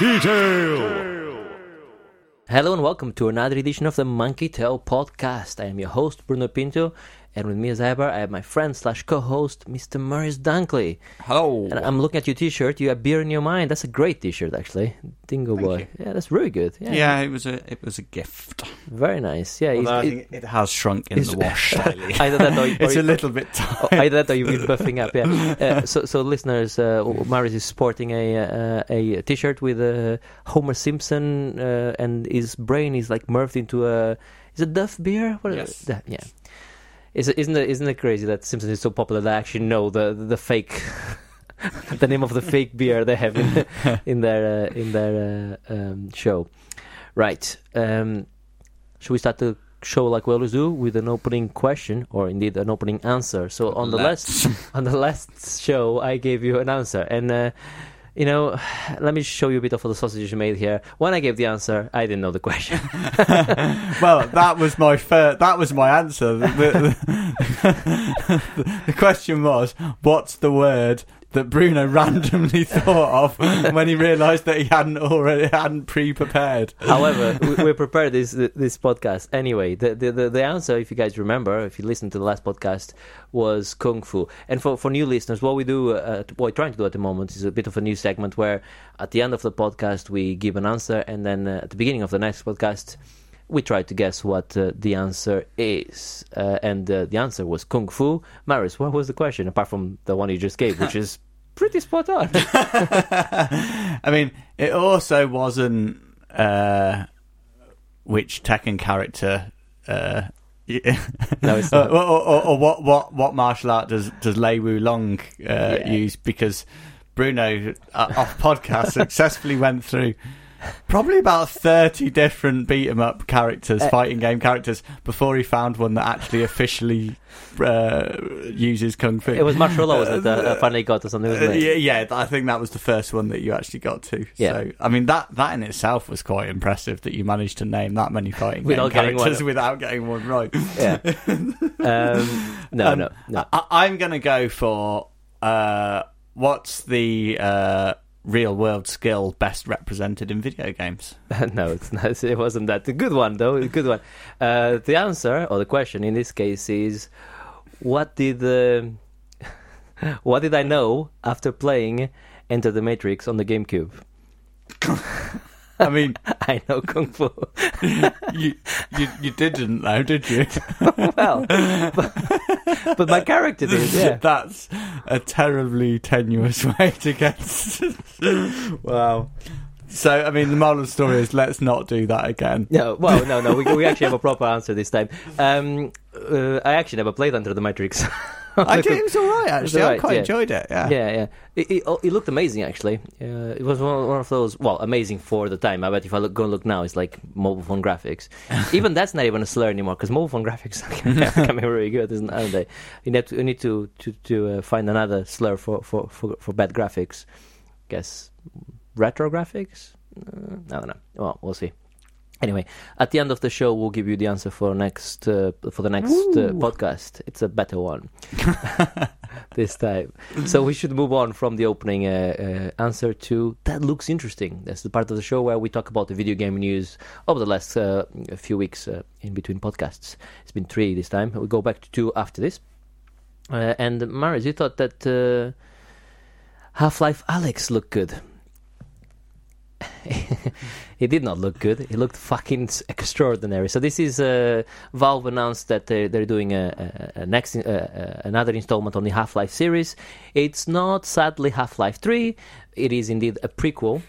Monkey Tail. Hello and welcome to another edition of the Monkey Tail Podcast. I am your host, Bruno Pinto, and with me as ever, I have my friend slash co-host, Mr. Maurice Dunkley. Hello. And I'm looking at your t-shirt. You have beer in your mind. That's a great t-shirt, actually. Dingo Boy. Yeah, that's really good. Yeah, Yeah, it was a it was a gift. very nice. Yeah, Although I think it has shrunk in the wash slightly. either that or, or it's a little bit tight. either that or you've been buffing up, yeah. Uh, so, so listeners, uh, Marius is sporting a uh, a T-shirt with uh, Homer Simpson, uh, and his brain is like merged into a is it Duff beer? What Yes. that- yeah. Is isn't it isn't it crazy that Simpson is so popular that I actually know the the fake the name of the fake beer they have in, in their uh, in their uh, um, show, right? Um, should we start the show like we always do with an opening question or indeed an opening answer? So on the last on the last show, I gave you an answer, and uh, you know, let me show you a bit of the sausage you made here. When I gave the answer, I didn't know the question. well, that was my first. That was my answer. The, the- the question was, "What's the word that Bruno randomly thought of when he realised that he hadn't already hadn't pre-prepared?" However, we, prepared this this podcast anyway. The, the the the answer, if you guys remember, if you listened to the last podcast, was kung fu. And for for new listeners, what we do, uh, what we're trying to do at the moment, is a bit of a new segment where at the end of the podcast we give an answer, and then uh, at the beginning of the next podcast. We tried to guess what uh, the answer is, uh, and uh, the answer was kung fu. Maris, what was the question apart from the one you just gave, which is pretty spot on? I mean, it also wasn't uh, which Tekken character. Uh, No, it's or, not. or, or, or what what what martial art does does Lei Wulong uh, Yeah. use? Because Bruno uh, off podcast successfully went through probably about thirty different beat 'em up characters, Uh, fighting game characters, before he found one that actually officially uh, uses kung fu. it was Marshall Law, was it? Uh, uh, finally got or something. Wasn't Uh, it? yeah, yeah, I think that was the first one that you actually got to. Yeah. So, I mean, that that in itself was quite impressive that you managed to name that many fighting Without game getting characters without getting one right. Yeah. um, no, Um, no, no. I, I'm going to go for uh, what's the uh, real world skill best represented in video games? no, it's not. It wasn't that. A good one, though. A good one. Uh, the answer, or the question in this case, is what did uh, what did I know after playing Enter the Matrix on the GameCube? I mean, I know Kung Fu. you, you you didn't know, did you? well, but, but my character did. Yeah. That's a terribly tenuous way to get. wow. So, I mean, the moral of the story is let's not do that again. No, well, no, no. We, we actually have a proper answer this time. Um, uh, I actually never played Enter the Matrix. I did, it was all right, actually. I quite yeah. enjoyed it. Yeah. Yeah, yeah. It, it, oh, it looked amazing, actually. Uh, it was one, one of those, well, amazing for the time. I bet if I look, go and look now, it's like mobile phone graphics. even that's not even a slur anymore, because mobile phone graphics are becoming really good, isn't aren't they? You need to, you need to, to, to uh, find another slur for, for, for, for bad graphics. I Guess retro graphics? Uh, I don't know. Well, we'll see. Anyway, at the end of the show, we'll give you the answer for next uh, for the next uh, podcast. It's a better one this time. So we should move on from the opening uh, uh, answer to that looks interesting. That's the part of the show where we talk about the video game news over the last uh, few weeks uh, in between podcasts. It's been three this time. We go back to two after this. Uh, and Maris, you thought that uh, Half Life Alyx looked good. he did not look good. It looked fucking extraordinary. So this is uh, Valve announced that they're, they're doing a, a, a next uh, uh, another installment on the Half Life series. It's not sadly Half Life Three. It is indeed a prequel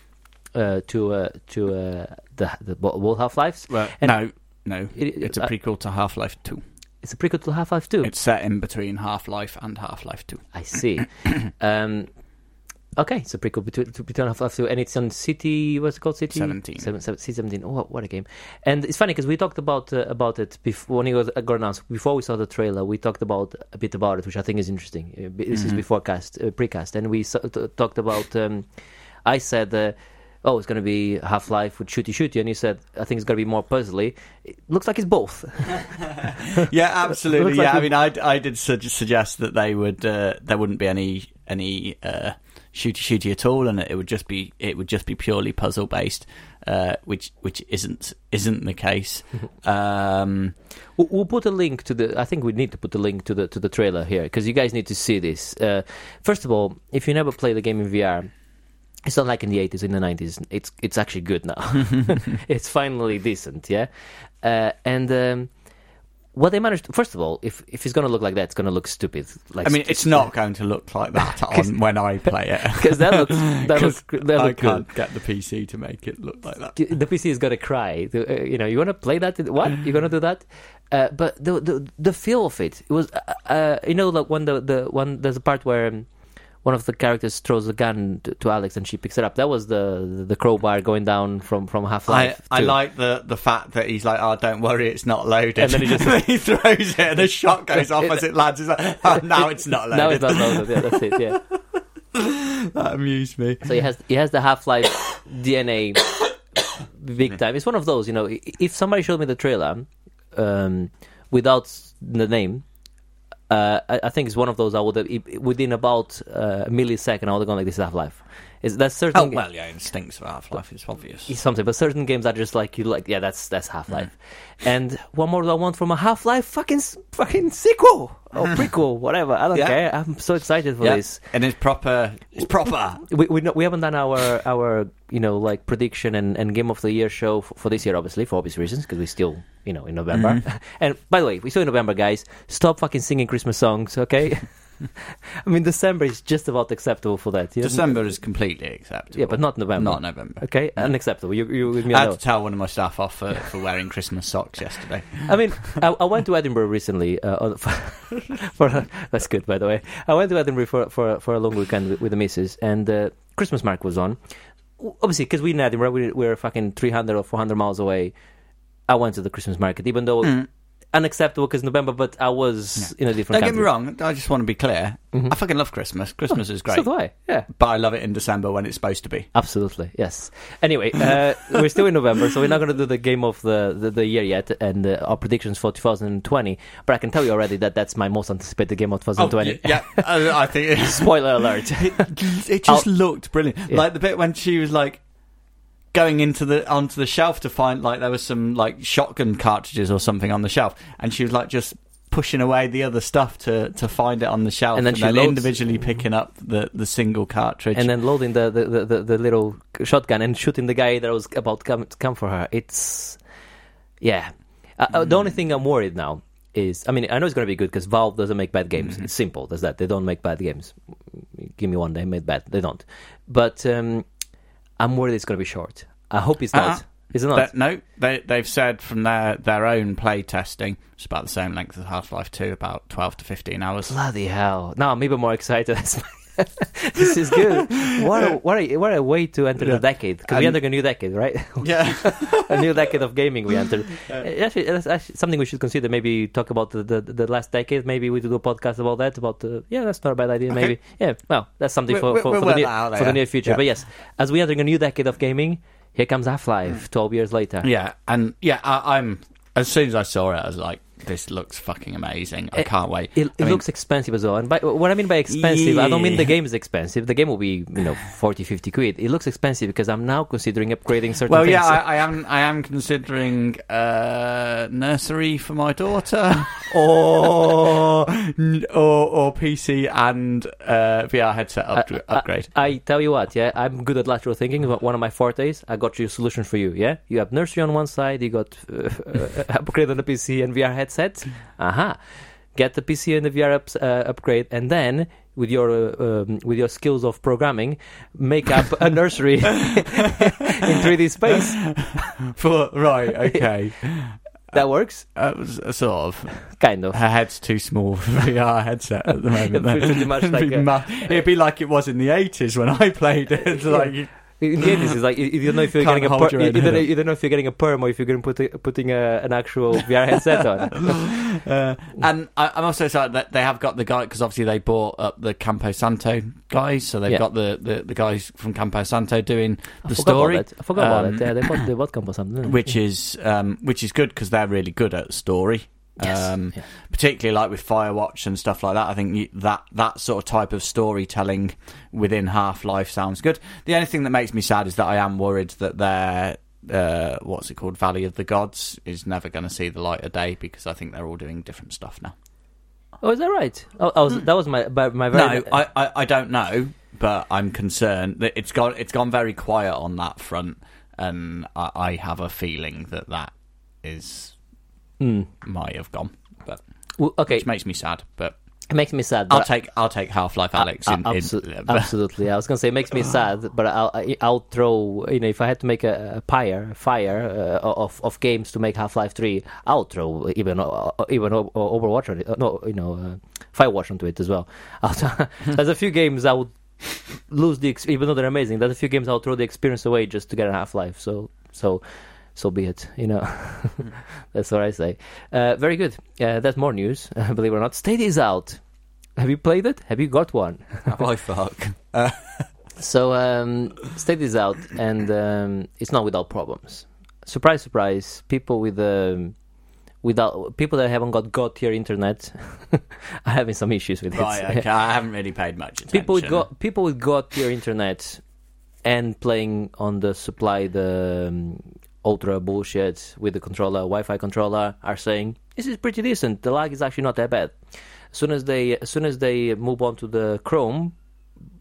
uh, to uh, to uh, the the both Half Lives. Well, And- no, no. It- it's a prequel to Half Life 2. It's a prequel to Half Life Two. It's set in between Half Life and Half Life 2. I see. um, okay, it's a prequel between, between Half Life 2, and it's on City. What's it called? City 17. Seven, seven, C17. Oh, what, a game! And it's funny because we talked about uh, about it before when it was got announced. Before we saw the trailer, we talked about a bit about it, which I think is interesting. Uh, This is Mhm. before cast, uh, precast, and we so, t- talked about. Um, I said. Uh, Oh, it's going to be Half Life with shooty shooty, and you said I think it's going to be more puzzly. It looks like it's both. yeah, absolutely. Looks like yeah, I mean, I, I did su- suggest that they would uh, there wouldn't be any any uh, shooty shooty at all, and it would just be it would just be purely puzzle based, uh, which which isn't isn't the case. um, We'll, we'll put a link to the. I think we need to put a link to the to the trailer here because you guys need to see this. Uh, first of all, if you never played the game in VR, it's not like in the eighties, in the nineties. It's it's actually good now. it's finally decent, yeah. Uh, and um, what they managed. first of all, if if it's gonna look like that, it's gonna look stupid. Like I mean, it's not going to look like that on when I play it because that looks that looks that I look good. can't get the PC to make it look like that. the PC is gonna cry. Uh, you know, you want to play that? What you're gonna do that? Uh, but the, the the feel of it, it was, uh, uh, you know, like when the the one there's a part where um, one of the characters throws a gun to, to Alyx and she picks it up. That was the the crowbar going down from from Half Life. I like the, the fact that he's like, oh, don't worry, it's not loaded. And then he just- he throws it and the shot goes off as it lands. He's like, oh, now it's not loaded. now it's not loaded. Yeah, that's it. Yeah. that amused me. So he has he has the Half Life DNA big time. It's one of those, you know. If somebody showed me the trailer um, without the name, uh, I, I think it's one of those I would have within about uh, a millisecond I would have gone like this is Half Life. Is that certain? Oh, well, yeah, instincts of Half Life is obvious. It's something, but certain games are just like you like. Yeah, that's that's Half Life. Mm. And what more do I want from a Half Life fucking fucking sequel or prequel, whatever? I don't Yeah. care. I'm so excited for Yeah, this. and it's proper. It's proper. we we, know, we haven't done our our you know like prediction and, and game of the year show f- for this year obviously for obvious reasons because we're still you know in November Mm-hmm. and by the way we're still in November guys stop fucking singing Christmas songs okay I mean December is just about acceptable for that you? December is completely acceptable. yeah but not November not November. okay unacceptable you you with me I had that. to tell one of my staff off for, for wearing Christmas socks yesterday. I mean, I, I went to Edinburgh recently. Uh, on- for, for that's good, by the way. I went to Edinburgh for for, for a long weekend with, with the missus, and uh, Christmas mark was on. Obviously, because we're in Edinburgh, we, we're fucking three hundred or four hundred miles away. I went to the Christmas market, even though Mm. Unacceptable because November, but I was in a different. Don't get me wrong. I just want to be clear. Mhm. I fucking love Christmas. Christmas is great, So do I. Yeah. but I love it in December when it's supposed to be. Absolutely, yes. Anyway, uh, we're still in November, so we're not going to do the game of the, the, the year yet, and uh, our predictions for 2020. But I can tell you already that that's my most anticipated game of 2020. Oh, yeah, I, I think it, Spoiler alert. it just looked brilliant. Yeah. Like the bit when she was like going into the onto the shelf to find like there was some like shotgun cartridges or something on the shelf, and she was like just pushing away the other stuff to to find it on the shelf, And then she loads- individually picking up the the single cartridge. and then loading the, the, the, the, the little shotgun and shooting the guy that was about to come, to come for her. It's. Yeah. Uh, uh, the only thing I'm worried now is. I mean, I know it's going to be good because Valve doesn't make bad games. It's simple. There's that. They don't make bad games. Give me one, they made bad. They don't. But um, I'm worried it's going to be short. I hope it's not. Uh-uh. Is it not? That- no, they they've said from their their own play testing, it's about the same length as Half Life Two, about twelve to fifteen hours. Bloody hell! Now I'm even more excited. this is good. What a, what a, what a way to enter Yeah. the decade. Because we And- enter a new decade, right? Yeah, a new decade of gaming we entered. Uh, Actually, that's actually something we should consider. Maybe talk about the, the, the last decade. Maybe we do a podcast about that. About uh, yeah, that's not a bad idea. Okay. Maybe yeah. Well, that's something for, we- for, for, the, near, out for the near future. Yeah. But yes, as we enter a new decade of gaming, here comes Half Life. Twelve years later. yeah, and yeah, I, I'm as soon as I saw it, I was like, this looks fucking amazing. I It- can't wait. It, it mean- looks expensive as well. And by, what I mean by expensive, I don't mean the game is expensive. The game will be, you know, 40, 50 quid. It looks expensive because I'm now considering upgrading certain Well, things. yeah, I, I am. I am considering uh, nursery for my daughter, or or, or PC and uh, VR headset up, I- upgrade. I, I tell you what, yeah, I'm good at lateral thinking. but One of my fortes. I got you a solution for you. Yeah, you have nursery on one side, you got uh, uh, upgrade on the PC and VR headset. Aha, get the PC and the VR ups, uh, upgrade, and then with your uh, um, with your skills of programming, make up a nursery in 3D space. For right, okay, That works, uh, s- sort of. kind of. Her head's too small for a VR headset at the moment. though. Pretty much it'd, be a- ma- it'd be like it was in the eighties when I played it. It's like In the end, it's like you, you don't know if you're Can't getting a per- you, you don't know, you don't know if you're getting a perm or if you're going to put putting a, an actual VR headset on. Uh, and I, I'm also excited that they have got the guy because obviously they bought up the Campo Santo guys, so they've Yeah. got the, the, the guys from Campo Santo doing the forgot story, About that. I forgot Um, about it. Yeah, they bought they bought Campo something. which is um, which is good because they're really good at story. Yes. Um, Yeah. particularly like with Firewatch and stuff like that. I think you, that that sort of type of storytelling within Half Life sounds good. The only thing that makes me sad is that I am worried that their uh, what's it called, Valley of the Gods, is never going to see the light of day because I think they're all doing different stuff now. Oh, is that right? Oh, I was, that was my my my very No, I, I, I don't know, but I'm concerned that it's gone it's gone very quiet on that front, and I, I have a feeling that that is Hmm. might have gone, but Well, okay. which makes me sad. But It makes me sad. I'll take I'll take Half Life Alyx in, Uh, in abso- but- absolutely. I was gonna say it makes me sad, but I'll I'll throw you know if I had to make a, a pyre a fire uh, of of games to make Half Life Three, I'll throw even uh, even O- O- Overwatch on it. Uh, no, you know, uh, Firewatch onto it as well. I'll t- there's a few games I would lose the ex- even though they're amazing. There's a few games I'll throw the experience away just to get a Half Life. So so. So be it, you know. That's what I say. Uh, very good. Uh, that's more news, believe it or not. Stadia is out. Have you played it? Have you got one? oh fuck. So um, Stadia is out, and um, it's not without problems. Surprise, surprise! People with um, without people that haven't got god tier internet are having some issues with Right, it. okay. I haven't really paid much attention. people with god people with god tier internet and playing on the supply the um, ultra bullshit with the controller Wi-Fi controller are saying this is pretty decent. The lag is actually not that bad. As soon as they as soon as they move on to the Chrome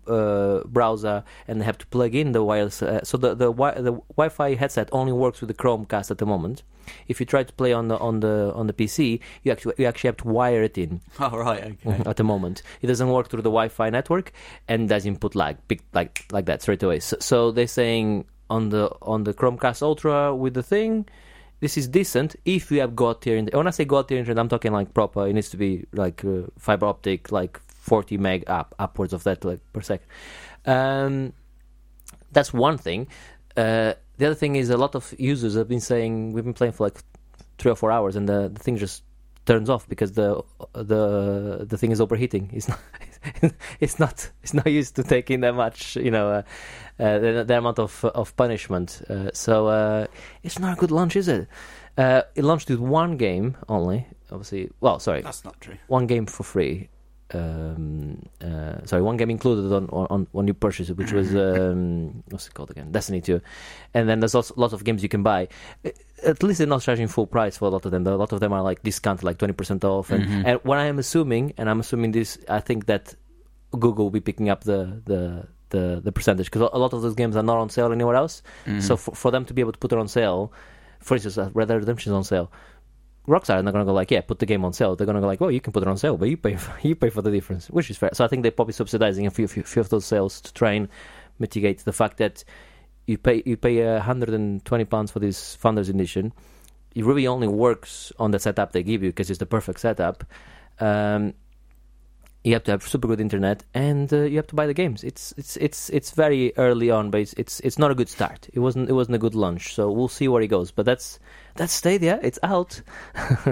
uh, browser and they have to plug in the wireless. Uh, so the the, wi- the Wi-Fi headset only works with the Chromecast at the moment. If you try to play on the on the on the PC, you actually you actually have to wire it in Oh right, okay. at the moment. It doesn't work through the Wi-Fi network and does input lag big, like like that straight away. So, so they're saying on the on the Chromecast Ultra with the thing. This is decent if you have god tier. When I say god tier internet, I'm talking like proper. It needs to be like uh, fiber optic, like 40 meg up upwards of that like per second. Um, that's one thing. Uh, the other thing is a lot of users have been saying we've been playing for like three or four hours and the, the thing just turns off because the the the thing is overheating. It's not it's not it's not used to taking that much you know uh, the, the amount of of punishment. Uh, so uh, it's not a good launch, is it? Uh, it launched with one game only. Obviously, well, sorry, That's not true. one game for free. Um, uh, sorry, one game included on, on when you purchase it, which was um, what's it called again? Destiny Two, and then there's also lots of games you can buy. Uh, At least they're not charging full price for a lot of them. A lot of them are like discounted, like twenty percent off. And, Mhm. and what I am assuming, and I'm assuming this, I think that Google will be picking up the the the, the percentage because a lot of those games are not on sale anywhere else. Mhm. So for, for them to be able to put it on sale, for instance, uh, Red Dead Redemption is on sale. Rockstar are not going to go like, yeah, put the game on sale. They're going to go like, well, you can put it on sale, but you pay for, you pay for the difference, which is fair. So I think they're probably subsidizing a few, few, few of those sales to try and mitigate the fact that you pay you pay uh, 120 pounds for this Founders Edition. It really only works on the setup they give you because it's the perfect setup. Um, you have to have super good internet and uh, you have to buy the games. It's it's it's it's very early on, but it's, it's it's not a good start. It wasn't it wasn't a good launch, so we'll see where it goes. But that's that's Stadia. It's out.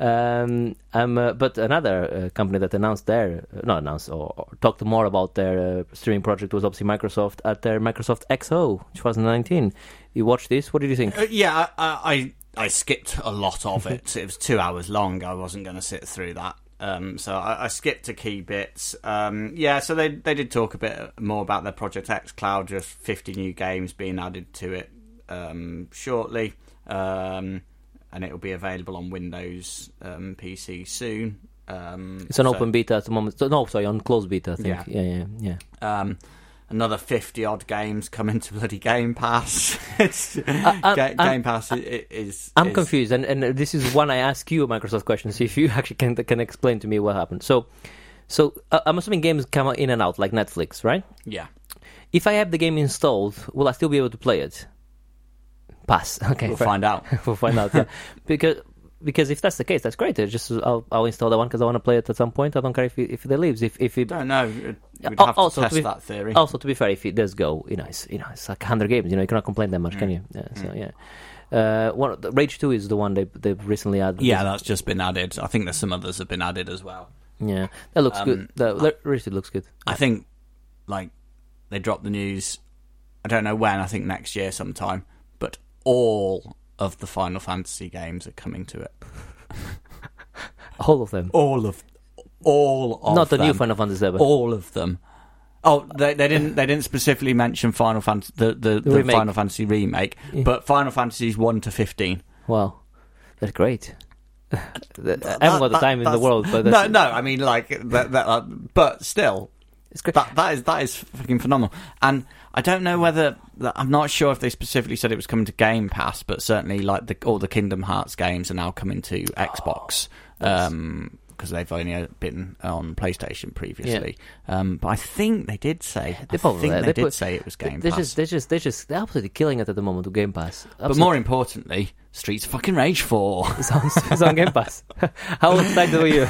um, um, uh, but another uh, company that announced their uh, not announced or, or talked more about their uh, streaming project was obviously Microsoft at their Microsoft XO 2019. You watched this? What did you think? Uh, yeah, I, I I skipped a lot of it. it was two hours long. I wasn't going to sit through that. Um, so I, I skipped the key bits. Um, yeah, so they they did talk a bit more about their Project xCloud, just 50 new games being added to it um, shortly, um, and it will be available on Windows um, PC soon. Um, It's an so- open beta at the moment. So, no, sorry, on closed beta. I think. Yeah. Yeah, yeah, yeah. Another fifty odd games coming to bloody Game Pass. it's, I- Ga- uh, Game Pass i- i- is. I'm is- confused, and, and this is one I ask you a Microsoft question. See if you actually can can explain to me what happened. So, so uh, I'm assuming games come in and out like Netflix, right? Yeah. If I have the game installed, will I still be able to play it? Pass. Okay, We'll find out. we'll find out. Yeah, because because if that's the case, that's great. It's just I'll, I'll install that one because I want to play it at some point. I don't care if it, if it leaves. If if it Don't know. We'd have to also, to test be- that theory. also to be fair, if it does go, you know, it's you know it's like hundred games. You know, you cannot complain that much, can you? Yeah, so yeah. Uh, one Rage Two is the one they they've recently added. yeah, that's just been added. I think there's some others have been added as well. Yeah, that looks Um, good. That that really looks good. I think, like, they dropped the news. I don't know when. I think next year sometime. But all of the Final Fantasy games are coming to it. All of them. All of, all of Not the them. new Final Fantasy VII. All of them. Oh, they, they didn't. They didn't specifically mention Final Fantasy, the the, the, remake. Final Fantasy remake, Yeah. but Final Fantasies one to fifteen. Wow, that's great. I haven't That- got the that- time in the world, but no, no. I mean, like that. that uh, but still, it's great. that that is that is fucking phenomenal. And I don't know whether I'm not sure if they specifically said it was coming to Game Pass, but certainly like the, all the Kingdom Hearts games are now coming to Xbox nice. because they've only been on PlayStation previously. Um, but I think they did say They I think they, they did put- say it was Game they're Pass. just, they're just, they're just, they're absolutely killing it at the moment with Game Pass. but more importantly, Streets of fucking Rage Four. it's on, it's on Game Pass. How excited were you?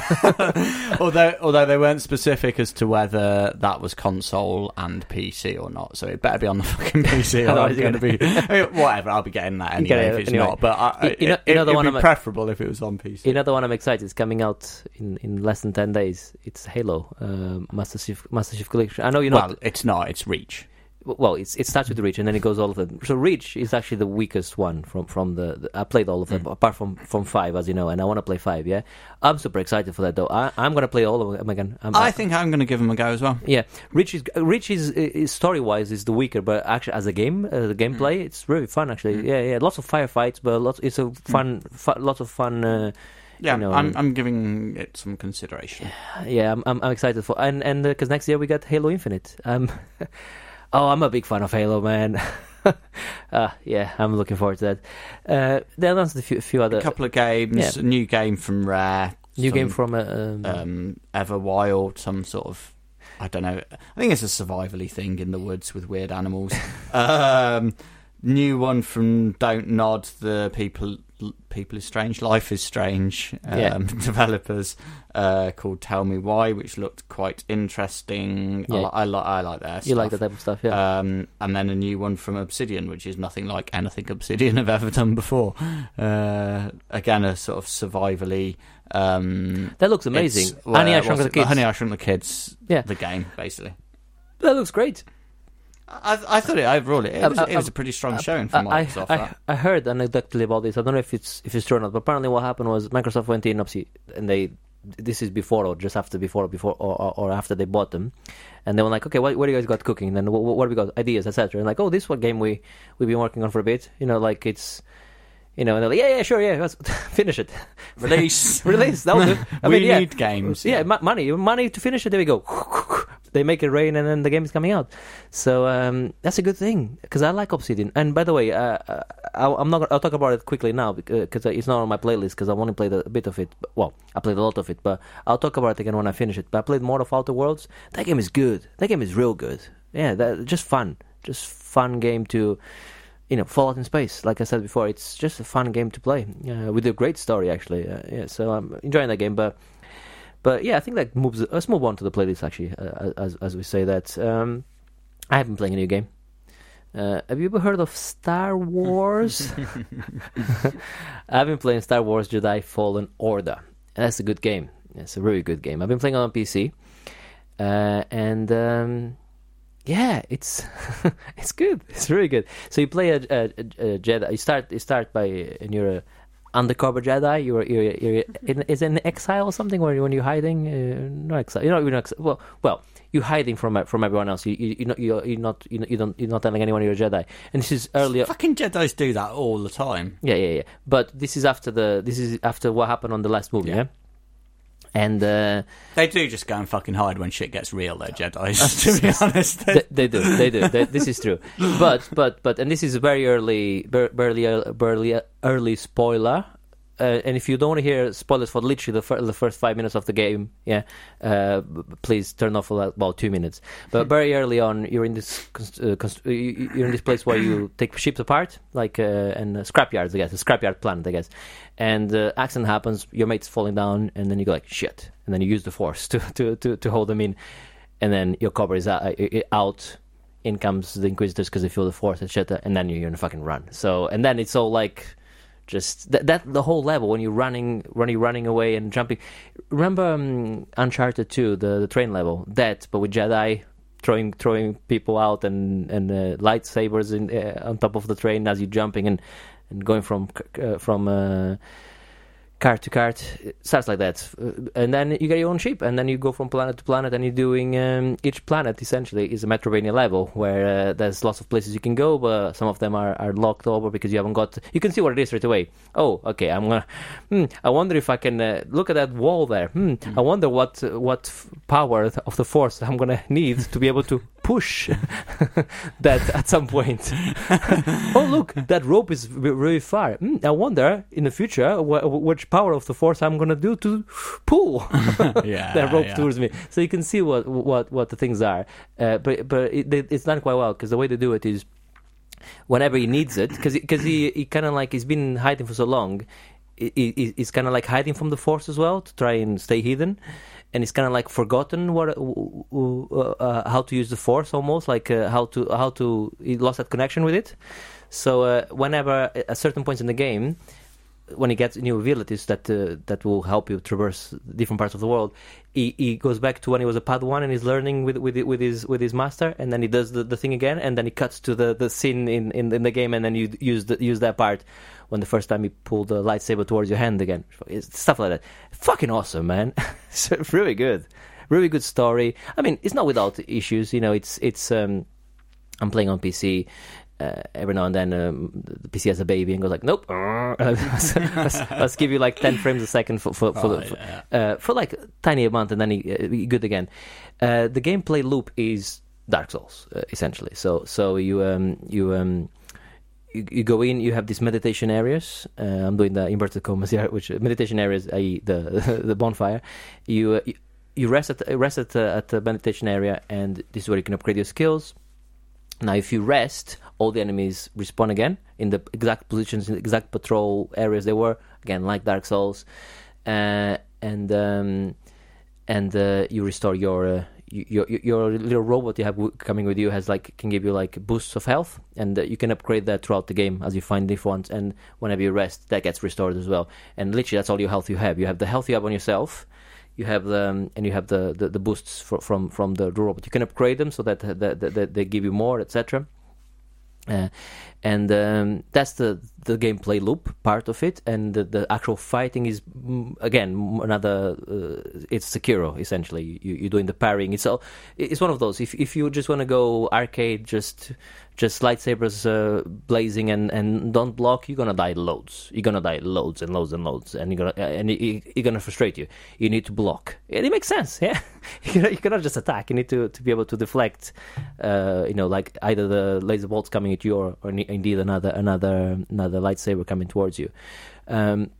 although although they weren't specific as to whether that was console and PC or not, so it better be on the fucking PC. or I'm going to be I mean, whatever. I'll be getting that You get anyway it if it's anyway. not. But I, You- you know- it, you know the it'd one be I'm- preferable if it was on PC. Another one I'm excited is coming out in, in less than ten days. It's Halo uh, Master Chief Master Chief Collection. I know you're not well, it's not. It's Reach. Well, it's, it starts with Reach and then it goes all of them. So Reach is actually the weakest one from from the. the I played all of them apart from from five, as you know, and I want to play five. Yeah, I'm super excited for that though. I, I'm gonna play all of them again. I'm, I think I'm going to give them a go as well. Yeah, Reach is Reach is, is story wise is the weaker, but actually as a game, uh, the gameplay, it's really fun actually. Yeah, yeah, lots of firefights, but lots. It's a fun, fu- lots of fun. Uh, Yeah, You know, I'm, I'm giving it some consideration. yeah, I'm, I'm I'm excited for and and because next year we got Halo Infinite. Um, oh, I'm a big fan of Halo, man. uh, yeah, I'm looking forward to that. Uh, they announced a few, few other a couple of games, yeah. a new game from Rare, new some, game from uh, um, um, Everwild, some sort of I don't know. I think it's a survivally thing in the woods with weird animals. um, new one from Don't Nod, the people people is strange, life is strange. Um, Yeah. developers uh, called Tell Me Why, which looked quite interesting. I, Yeah. li- I, li- I like their you like that stuff. type of stuff, yeah. Um, and then a new one from Obsidian, which is nothing like anything Obsidian have ever done before. Uh, again, a sort of survivally. Um, that looks amazing. well, Honey, I what's Shrunk the Kids. Honey, I Shrunk the Kids. Yeah. the game basically. that looks great. I, I thought it overall it, it, was, uh, it was um, a pretty strong showing from Microsoft. I, that. I heard anecdotally about this. I don't know if it's if it's true or not, but apparently what happened was Microsoft went in, obviously, and they this is before or just after before before or, or, or after they bought them, and they were like, okay, what, what do you guys got cooking? And then what, what do we got ideas, etc. And like, oh, this one game we we've been working on for a bit. You know, like it's. You know, and they're like, yeah, yeah, sure, yeah, let's finish it. Release. Release, that'll do. I we mean, yeah, need games. yeah, mo- money, money to finish it. There we go. They make it rain, and then the game is coming out. So um, that's a good thing because I like Obsidian. And by the way, uh, uh, I'm not. I'll talk about it quickly now because it's not on my playlist because I want only played a bit of it. Well, I played a lot of it, but I'll talk about it again when I finish it. But I played more of Outer Worlds. That game is good. That game is real good. Yeah, that, just fun. Just fun game to you know, Fallout in Space. Like I said before, it's just a fun game to play uh, with a great story, actually. Uh, yeah, so I'm enjoying that game. But, but yeah, I think that moves. Let's move on to the playlist. Actually, uh, as as we say that, um, I have been playing a new game. Uh, have you ever heard of Star Wars? I've been playing Star Wars Jedi Fallen Order. And that's a good game. It's a really good game. I've been playing it on PC, uh, and um, yeah, it's it's good. It's really good. So you play a, a, a Jedi. You start you start by and you're a undercover Jedi. You're you're, you're in, is it in exile or something where when you're hiding? Uh, no exile. You're not. You're not. Well, well, you're hiding from from everyone else. You you you're not you're, you're not you you don't you're not telling anyone you're a Jedi. And this is earlier. Fucking Jedi's do that all the time. Yeah, yeah, yeah. But this is after the this is after what happened on the last movie. Yeah. Yeah. And uh, They do just go and fucking hide when shit gets real, though, Jedi's, to be honest. they, they do, they do. They, this is true. But but but and this is a very early, barely barely early spoiler. Uh, and if you don't want to hear spoilers for literally the, fir- the first five minutes of the game, yeah, uh, b- please turn off for about two minutes. But very early on, you're in this cons- uh, cons- you- you- you're in this place where you take ships apart, like uh, and uh, scrapyards, I guess, a scrapyard planet, I guess. And uh, accident happens, your mate's falling down, and then you go like shit, and then you use the force to to to, to hold them in, and then your cover is out. uh, out in comes the Inquisitors because they feel the force, etc. And then you're in a fucking run. So and then it's all like just that, that the whole level when you're running, running, running away and jumping. Remember um, Uncharted 2, the, the train level, that but with Jedi throwing throwing people out and and uh, lightsabers in uh, on top of the train as you're jumping and and going from uh, from. Cart to cart. Starts like that, Uh, and then you get your own ship, and then you go from planet to planet, and you're doing um, each planet essentially is a Metroidvania level where uh, there's lots of places you can go, but some of them are, are locked over because you haven't got. You can see what it is right away. Oh, okay, I'm gonna. Hmm, I wonder if I can uh, look at that wall there. Hmm, I wonder what what power of the force I'm gonna need to be able to push that at some point. oh, look, that rope is very far. Hmm, I wonder in the future wh- wh- which power of the force I'm gonna do to pull yeah, that rope yeah. towards me. So you can see what what what the things are. Uh, but but it, it- it's done quite well because the way they do it is whenever he needs it, because because he, he kind of like he's been hiding for so long. he- he- He's kind of like hiding from the force as well to try and stay hidden, and he's kind of like forgotten what uh, uh, how to use the force almost like uh, how to how to he lost that connection with it. So uh, whenever at certain points in the game, when he gets new abilities that uh, that will help you traverse different parts of the world, he, he goes back to when he was a Padawan and he's learning with with with his with his master, and then he does the, the thing again, and then he cuts to the, the scene in, in, in the game, and then you use the, use that part when the first time he pulled the lightsaber towards your hand again, stuff like that. Fucking awesome, man! it's really good, really good story. I mean, it's not without issues. You know, it's it's um, I'm playing on PC. Uh, every now and then um, the PC has a baby and goes like, nope, let's, let's- let's give you like 10 frames a second for for, for, Oh, for, yeah. uh, for like tiny amount and then he, uh, good again. Uh, the gameplay loop is Dark Souls uh, essentially. So so you um you um you, you go in, you have these meditation areas. Uh, I'm doing the inverted commas here, which meditation areas, i.e. the the bonfire. You uh, you, rest at rest at, uh, at the meditation area, and this is where you can upgrade your skills. Now, if you rest, all the enemies respawn again in the exact positions, in the exact patrol areas they were. Again, like Dark Souls, uh, and um, and uh, you restore your, uh, your your little robot you have coming with you has like can give you like boosts of health, and uh, you can upgrade that throughout the game as you find different ones. And whenever you rest, that gets restored as well. And literally, that's all your health you have. You have the health you have on yourself you have the um, and you have the, the, the boosts from from the robot. You can upgrade them so that that, that, that they give you more, etc. Uh, and um, that's the the gameplay loop part of it, and the, the actual fighting is mm, again another. Uh, it's Sekiro essentially. You, you're doing the parrying. It's all. It's one of those. If if you just want to go arcade, just just lightsabers uh, blazing and, and don't block, you're gonna die loads. You're gonna die loads and loads and loads, and you're gonna and it, it's gonna frustrate you. You need to block. And it makes sense, yeah. you, cannot, just attack. You need to, to be able to deflect. Uh, you know, like either the laser bolts coming at you, or, or indeed another another another lightsaber coming towards you. Um,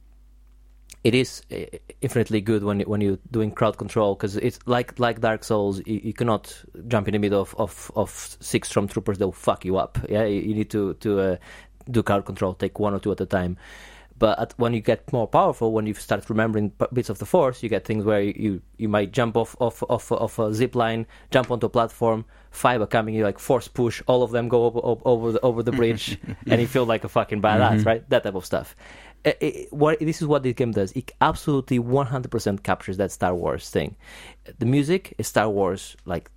it is uh, infinitely good when when you're doing crowd control because it's like like Dark Souls. You, you cannot jump in the middle of, of, of six stormtroopers; they'll fuck you up. Yeah, you, you need to to uh, do crowd control. Take one or two at a time. But at, when you get more powerful, when you start remembering p- bits of the force, you get things where you, you might jump off off off, off a zip line, jump onto a platform, five are coming, you like force push, all of them go over, over, over the over the bridge, and you feel like a fucking badass, right? That type of stuff. Uh, it- what this is what this game does. It absolutely 100% captures that Star Wars thing. The music is Star Wars, like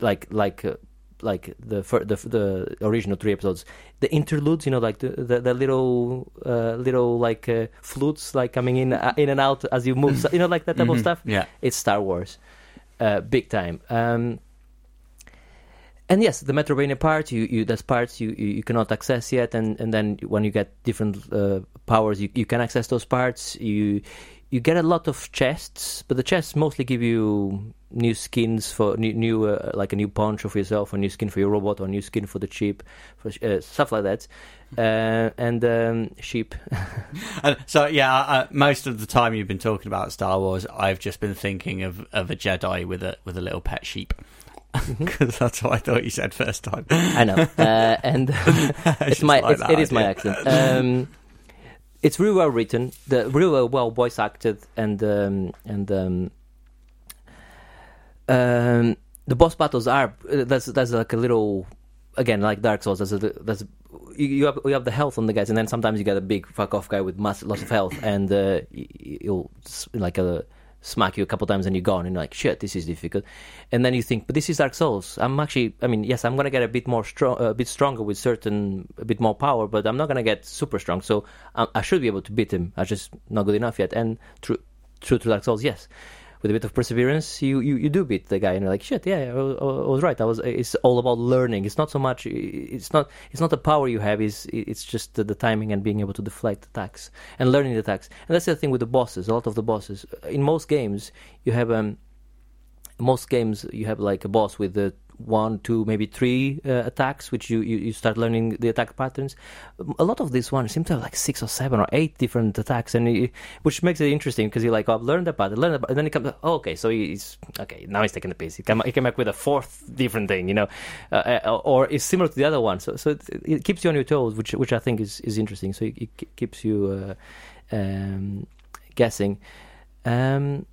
like like. Uh, like the, fir- the the original three episodes, the interludes, you know, like the the, the little uh, little like uh, flutes like coming in uh, in and out as you move, you know, like that type of Mhm. stuff. Yeah. It's Star Wars, uh, big time. Um, and yes, the Metroidvania part, you, you there's parts you, you, you cannot access yet, and, and then when you get different uh, powers, you, you can access those parts. You you get a lot of chests, but the chests mostly give you new skins for new, new uh, like a new poncho for yourself, or new skin for your robot, or new skin for the sheep, for, uh, stuff like that, uh, and um, sheep. And so yeah, uh, most of the time you've been talking about Star Wars, I've just been thinking of, of a Jedi with a with a little pet sheep. Because that's what I thought you said first time. I know, uh, and it's my like it's, that it is my accent. Um, it's really well written, the really well, voice acted, and um, and um, um, the boss battles are that's that's like a little again like Dark Souls. There's a there's you, have you have the health on the guys, and then sometimes you get a big fuck off guy with mass lots of health, and uh, you'll like a smack you a couple times and you're gone and you're like shit this is difficult. And then you think but this is dark souls. I'm actually i mean yes i'm gonna get a bit more strong a bit stronger with certain a bit more power but i'm not gonna get super strong so i, I should be able to beat him. I'm just not good enough yet. And true true to dark souls yes with a bit of perseverance, you, you, you do beat the guy, and you're like, shit, yeah, I was, I was right. I was. It's all about learning. It's not so much. It's not. It's not the power you have. Is it's just the, the, timing and being able to deflect attacks and learning the attacks. And that's the thing with the bosses. A lot of the bosses in most games, you have um. Most games you have like a boss with the one, two, maybe three uh, attacks, which you, you, you, start learning the attack patterns. A lot of these ones seem to have like six or seven or eight different attacks, and which makes it interesting because you're like, oh, I've learned that pattern, learned that, and then it comes, oh, okay, so he's okay. Now he's taking the piece. He came, he came back with a fourth different thing, you know, uh, uh or is similar to the other one. So so it, it, keeps you on your toes, which which I think is is interesting. So it, it keeps you uh, um, guessing. Um,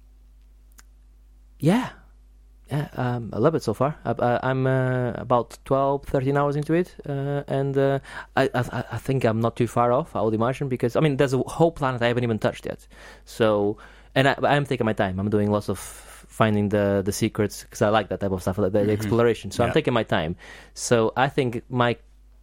yeah, yeah, um, I love it so far. I, am uh, about 12, 13 hours into it, uh, and uh, I, I, I, think I'm not too far off. I would imagine because I mean, there's a whole planet I haven't even touched yet. So, and I, am taking my time. I'm doing lots of finding the the secrets because I like that type of stuff, the, the mm-hmm. exploration. So yeah. I'm taking my time. So I think my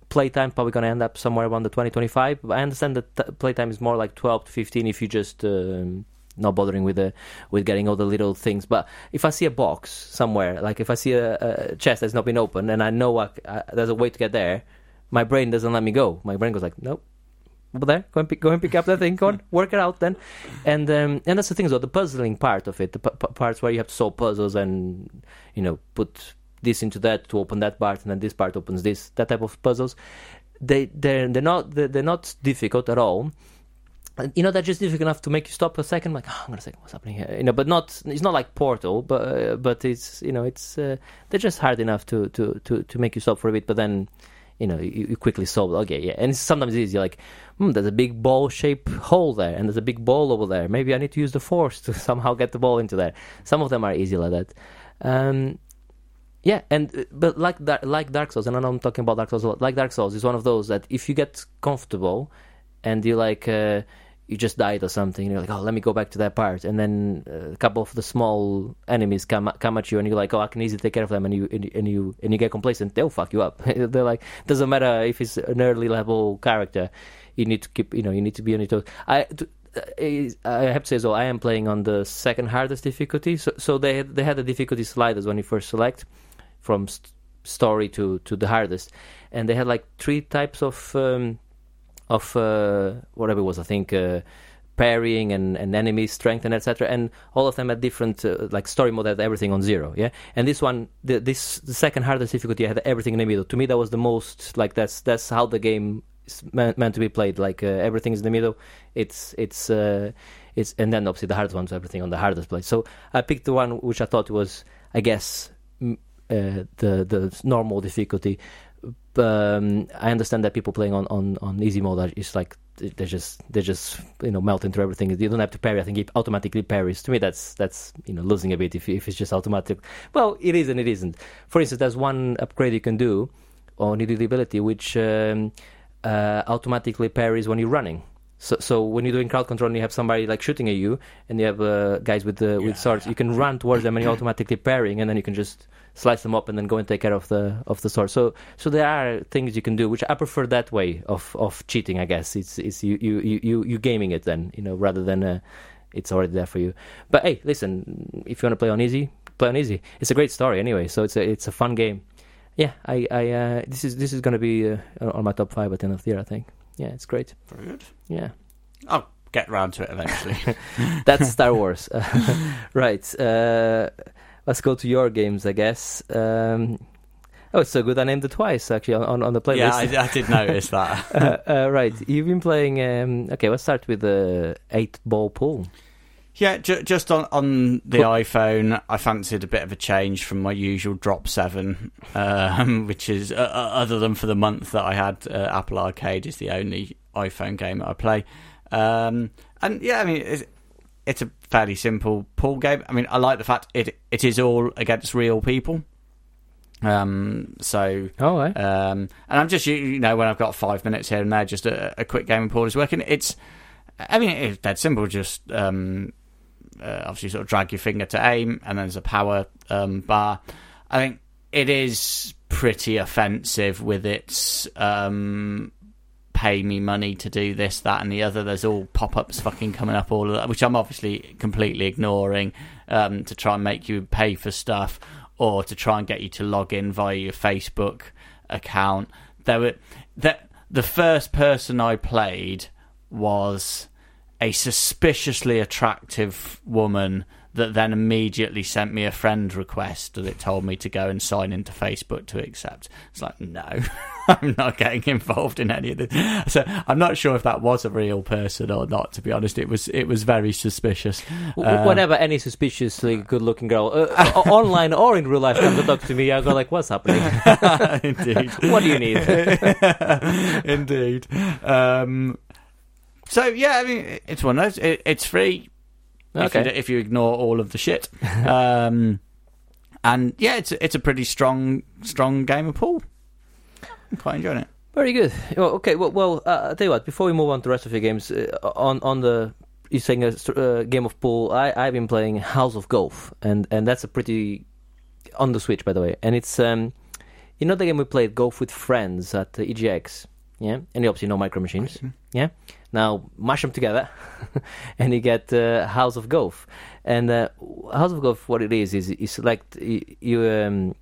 playtime probably going to end up somewhere around the 2025. 25. I understand that t- playtime is more like 12 to 15 if you just um, not bothering with the with getting all the little things. But if I see a box somewhere, like if I see a, a chest that's not been opened, and I know I, I, there's a way to get there, my brain doesn't let me go. My brain goes like, nope. Over there, go and pick, go and pick up that thing. Go on, work it out then, and um, and that's the thing. So the puzzling part of it, the p- parts where you have to solve puzzles and you know put this into that to open that part, and then this part opens this. That type of puzzles, they they're they're not they're not difficult at all you know, they're just difficult enough to make you stop a second, like, oh, I'm gonna what's happening here, you know. But not, it's not like Portal, but uh, but it's, you know, it's uh, they're just hard enough to, to, to, to make you stop for a bit. But then, you know, you, you quickly solve. Okay, yeah, and it's sometimes easy. Like, hmm, there's a big ball-shaped hole there, and there's a big ball over there. Maybe I need to use the force to somehow get the ball into there. Some of them are easy like that. Um, yeah, and uh, but like like Dark Souls, and I know I'm talking about Dark Souls a lot. Like Dark Souls is one of those that if you get comfortable and you like. Uh, you just died or something. you're like, oh, let me go back to that part, and then uh, a couple of the small enemies come come at you, and you're like, oh, I can easily take care of them, and you and you and you get complacent. They'll fuck you up. They're like, doesn't matter if it's an early level character, you need to keep, you know, you need to be on your toes. I. Uh, I have to say so. I am playing on the second hardest difficulty, so so they had, they had the difficulty sliders when you first select, from st- story to to the hardest, and they had like three types of um, of uh, whatever it was. I think uh, parrying and, and enemy strength and etc. And all of them had different uh, like story mode had everything on zero. Yeah, and this one, the, this the second hardest difficulty had everything in the middle. To me, that was the most like that's that's how the game is meant, meant to be played. Like uh, everything is in the middle. It's it's uh, it's and then obviously the hardest one's everything on the hardest place. So I picked the one which I thought was, I guess. Uh, the the normal difficulty, um, I understand that people playing on, on, on easy mode are like they just they just you know melt into everything. You don't have to parry. I think it automatically parries. To me, that's that's you know losing a bit if if it's just automatic. Well, it is and it isn't. For instance, there's one upgrade you can do on the ability which um, uh, automatically parries when you're running. So, so when you're doing crowd control and you have somebody like shooting at you, and you have uh, guys with the yeah, with swords, you can run towards them and you're automatically parrying, and then you can just slice them up and then go and take care of the of the sword. So so there are things you can do, which I prefer that way of, of cheating. I guess it's it's you you you you gaming it then you know rather than uh, it's already there for you. But hey, listen, if you want to play on easy, play on easy. It's a great story anyway, so it's a it's a fun game. Yeah, I I uh, this is this is going to be uh, on my top five at the end of the year. I think. Yeah, it's great. Very good. Yeah. I'll get round to it eventually. That's Star Wars, right? Uh, let's go to your games, I guess. Um, oh, it's so good. I named it twice actually on, on the playlist. Yeah, I, I did notice that. uh, uh, right, you've been playing. Um, okay, let's start with the eight ball pool. Yeah, ju- just on, on the iPhone, I fancied a bit of a change from my usual Drop 7, um, which is, uh, uh, other than for the month that I had, uh, Apple Arcade is the only iPhone game that I play. Um, and yeah, I mean, it's, it's a fairly simple pool game. I mean, I like the fact it it is all against real people. Um, so, oh, right. um, and I'm just you know when I've got five minutes here and there, just a, a quick game of pool is working. It's, I mean, it's dead simple. Just um, uh, obviously sort of drag your finger to aim, and then there's a power um, bar. I think it is pretty offensive with its um, pay me money to do this, that, and the other. There's all pop ups fucking coming up, all of that, which I'm obviously completely ignoring um, to try and make you pay for stuff or to try and get you to log in via your Facebook account. There were that the first person I played was a suspiciously attractive woman that then immediately sent me a friend request that it told me to go and sign into Facebook to accept. It's like, no, I'm not getting involved in any of this. So I'm not sure if that was a real person or not. To be honest, it was it was very suspicious. W- Um, Whenever any suspiciously good-looking girl, uh, uh, online or in real life, comes to talk to me, I go like, "What's happening? Indeed. what do you need?" Indeed. Um, so yeah, I mean, it's one of those. It, it's free if, you, Okay. if you ignore all of the shit. Um, and yeah, it's it's a pretty strong strong game of pool. I'm quite enjoying it. Very good. Well, okay. Well, well uh, I'll tell you what. Before we move on to the rest of your games, uh, on on the you're saying a uh, game of pool. I I've been playing House of Golf, and and that's a pretty on the Switch, by the way. And it's um, you know the game we played, Golf with Friends at uh, EGX. Yeah, and you obviously know Micro Machines. Yeah. Now mash them together, and you get uh, House of Golf. And uh, House of Golf, what it is is you select you you, um,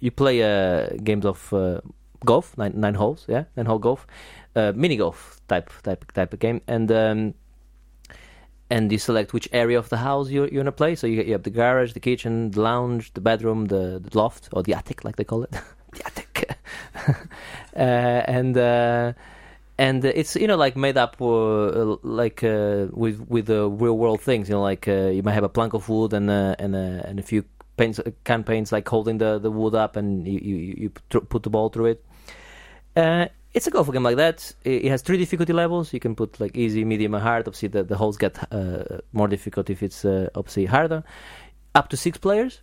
you play uh, games of uh, golf, nine nine holes, yeah, nine hole golf, uh, mini golf type type type of game, and um, and you select which area of the house you you wanna play. So you, you have the garage, the kitchen, the lounge, the bedroom, the, the loft, or the attic, like they call it, the attic, uh, and. Uh, and uh, it's you know like made up uh, like uh, with with the real world things you know like uh, you might have a plank of wood and uh, and uh, and a few paints can paints like holding the, the wood up and you you, you put the ball through it. Uh, it's a golf game like that. It, has three difficulty levels. You can put like easy medium and hard. Obviously the, the holes get uh, more difficult if it's uh, obviously harder. Up to six players.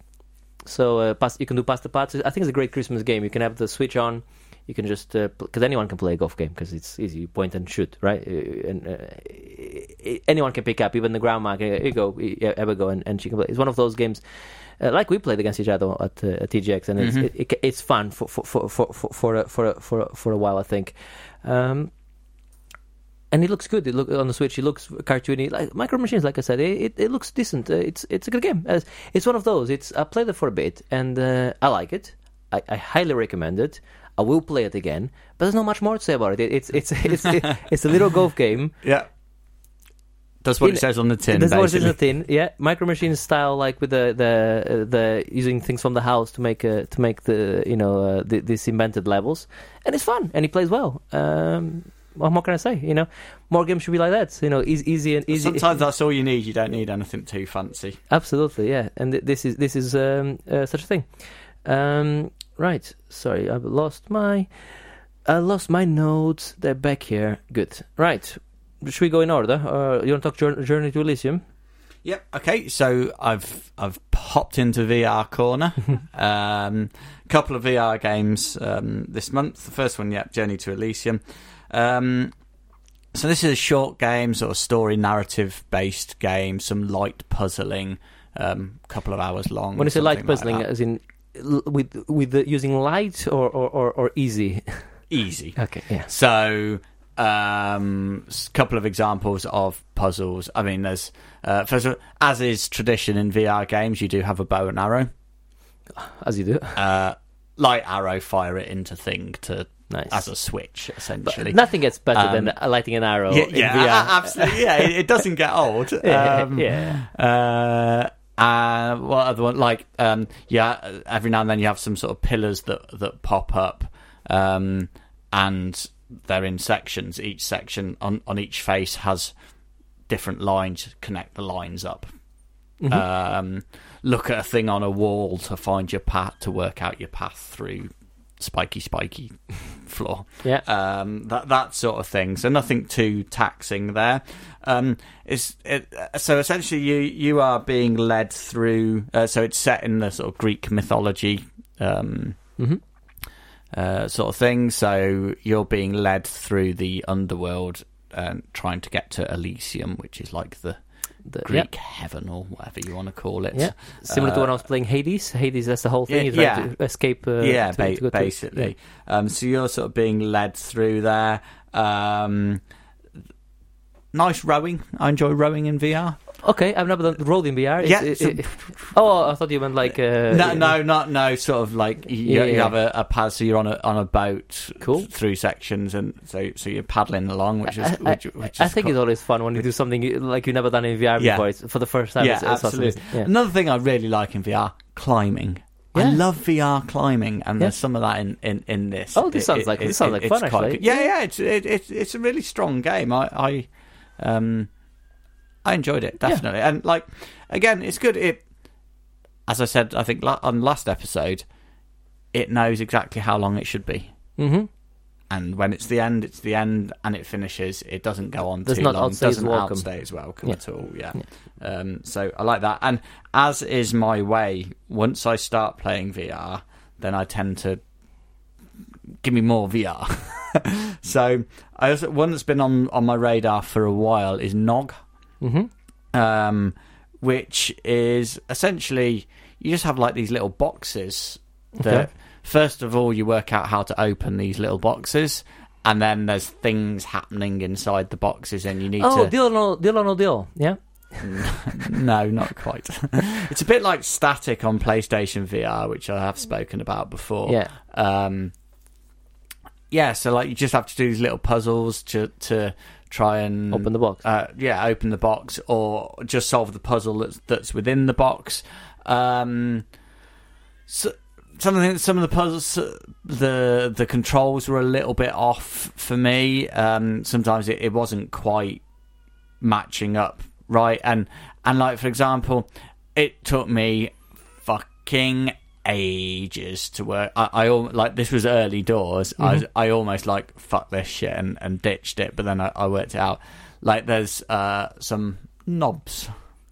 So uh, pass, you can do pass the putts i think it's a great christmas game. You can have the switch on you can just because anyone can play a golf game because it's easy you point and shoot right Uh, and uh, anyone can pick up even the grandma can you go ever go and, and she can play it's one of those games uh, like we played against each other at, uh, at EGX and it's Mhm. it, it, it's fun for for for for for for a, for a, for a, for a while I think um and it looks good. It look on the Switch. It looks cartoony. Like Micro Machines, like I said, it, it, looks decent. Uh, it's it's a good game. Uh, It's one of those. It's I played it for a bit and uh, I like it. I, I highly recommend it. I will play it again, but there's not much more to say about it. it it's it's it's it's a little golf game. Yeah. That's what In- it says on the tin. There's what it in basically. the tin. Yeah, Micro Machines style, like with the the the using things from the house to make uh, to make the you know uh, the, these invented levels, and it's fun and he plays well. Um, what more can I say? You know, more games should be like that. You know, easy, easy and easy. Sometimes that's all you need. You don't need anything too fancy. Absolutely, yeah. And th- this is this is um, uh, such a thing. Um, right. Sorry, I've lost my I lost my notes. They're back here. Good. Right. Should we go in order? Uh, you want to talk Jour- Journey to Elysium? Yep. Okay. So I've I've popped into VR corner. um, couple of VR games um, this month. The first one, yep, Journey to Elysium. Um, so this is a short game, sort of story narrative based game. Some light puzzling. Um, couple of hours long. When you say light like puzzling, as in with with the, using light or or, or, or easy? easy. Okay. Yeah. So, um, a couple of examples of puzzles. I mean, there's uh, first of all, as is tradition in VR games, you do have a bow and arrow. As you do. Uh, light arrow, fire it into thing to Nice. as a switch, But essentially. nothing gets better Um, than lighting an arrow yeah, in yeah, VR. absolutely. Yeah, it, it doesn't get old. Yeah, Um, yeah. Uh, uh, what other one? Like, um, yeah, every now and then you have some sort of pillars that that pop up, um, and they're in sections. Each section on on each face has different lines. to Connect the lines up. Mhm. Um, look at a thing on a wall to find your path to work out your path through spiky, spiky floor yeah. um, that that sort of thing. So nothing too taxing there. Um, it's it, so essentially you you are being led through. Uh, so it's set in the sort of Greek mythology. Um, hmm uh, sort of thing. So you're being led through the underworld and trying to get to Elysium, which is like the the- Greek heaven or whatever you want to call it. Yeah, similar to when I was playing Hades. Hades, that's the whole thing. Yeah, yeah. to escape. Uh, yeah, to- ba- to go to- basically. Um, so you're sort of being led through there. Um, nice rowing. I enjoy rowing in VR. Okay, I've never done rolled in VR. It's- Yeah, it- so- it- oh, I thought you meant like. Uh, no, no, not no. Sort of like you, Yeah, you yeah. have a, a pad, so you're on a on a boat Cool. through sections, and so so you're paddling along, which is I, which, which I is think cool. it's always fun when you do something like you've never done in VR Yeah. before. It's for the first time. Yeah, it's, it's awesome. absolutely. Yeah. Another thing I really like in VR, climbing. I love VR climbing, and there's some of that in, in, in this. Oh, this sounds like- this sounds like fun, actually. Yeah, yeah, it's it, it, it's a really strong game. I, I um I enjoyed it definitely, and like again, it's good. It as I said, I think la- on last episode, it knows exactly how long it should be. Mm-hmm. And when it's the end, it's the end, and it finishes. It doesn't go on Does too not long. doesn't welcome. outstay its welcome Yeah. at all. Yeah. Um, so I like that. And as is my way, once I start playing VR, then I tend to give me more VR. so I also, one that's been on on my radar for a while is Nog Mm-hmm. um, which is essentially you just have like these little boxes that Okay. first of all you work out how to open these little boxes and then there's things happening inside the boxes and you need Oh, to deal no deal or no deal. Yeah. no not quite it's a bit like Statik on playstation vr which i have spoken about before Yeah. um yeah so like you just have to do these little puzzles to to try and Open the box. uh, yeah, open the box or just solve the puzzle that's that's within the box. Um, so, some of the some of the puzzles, the the controls were a little bit off for me. Um, sometimes it, it wasn't quite matching up right, and and like for example, it took me fucking ages to work. I, I like this was early doors. I was, I almost like fuck this shit and, and ditched it, but then I, I worked it out. Like there's uh, some knobs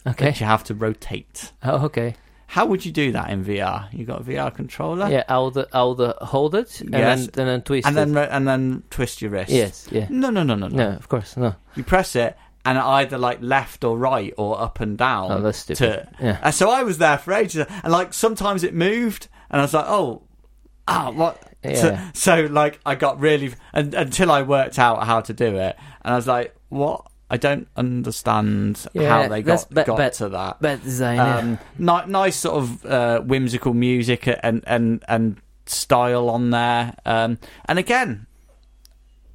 Okay. that you have to rotate. Oh, okay. How would you do that in VR? You got a VR controller, Yeah, I would I would uh, hold it and Yes. then and then twist and then and then twist your wrist. yes, yeah. No, no, no, no, no. No, of course, no. You press it, and either like left or right or up and down. Oh, that's stupid. to Yeah. And so I was there for ages, and like sometimes it moved, and I was like, oh, ah, what? So, Yeah. so like I got really un until I worked out how to do it, and I was like, what? I don't understand Yeah, how they got ba- got to that. Design. yeah. Um, ni- nice sort of uh, whimsical music and and and style on there, um, and again,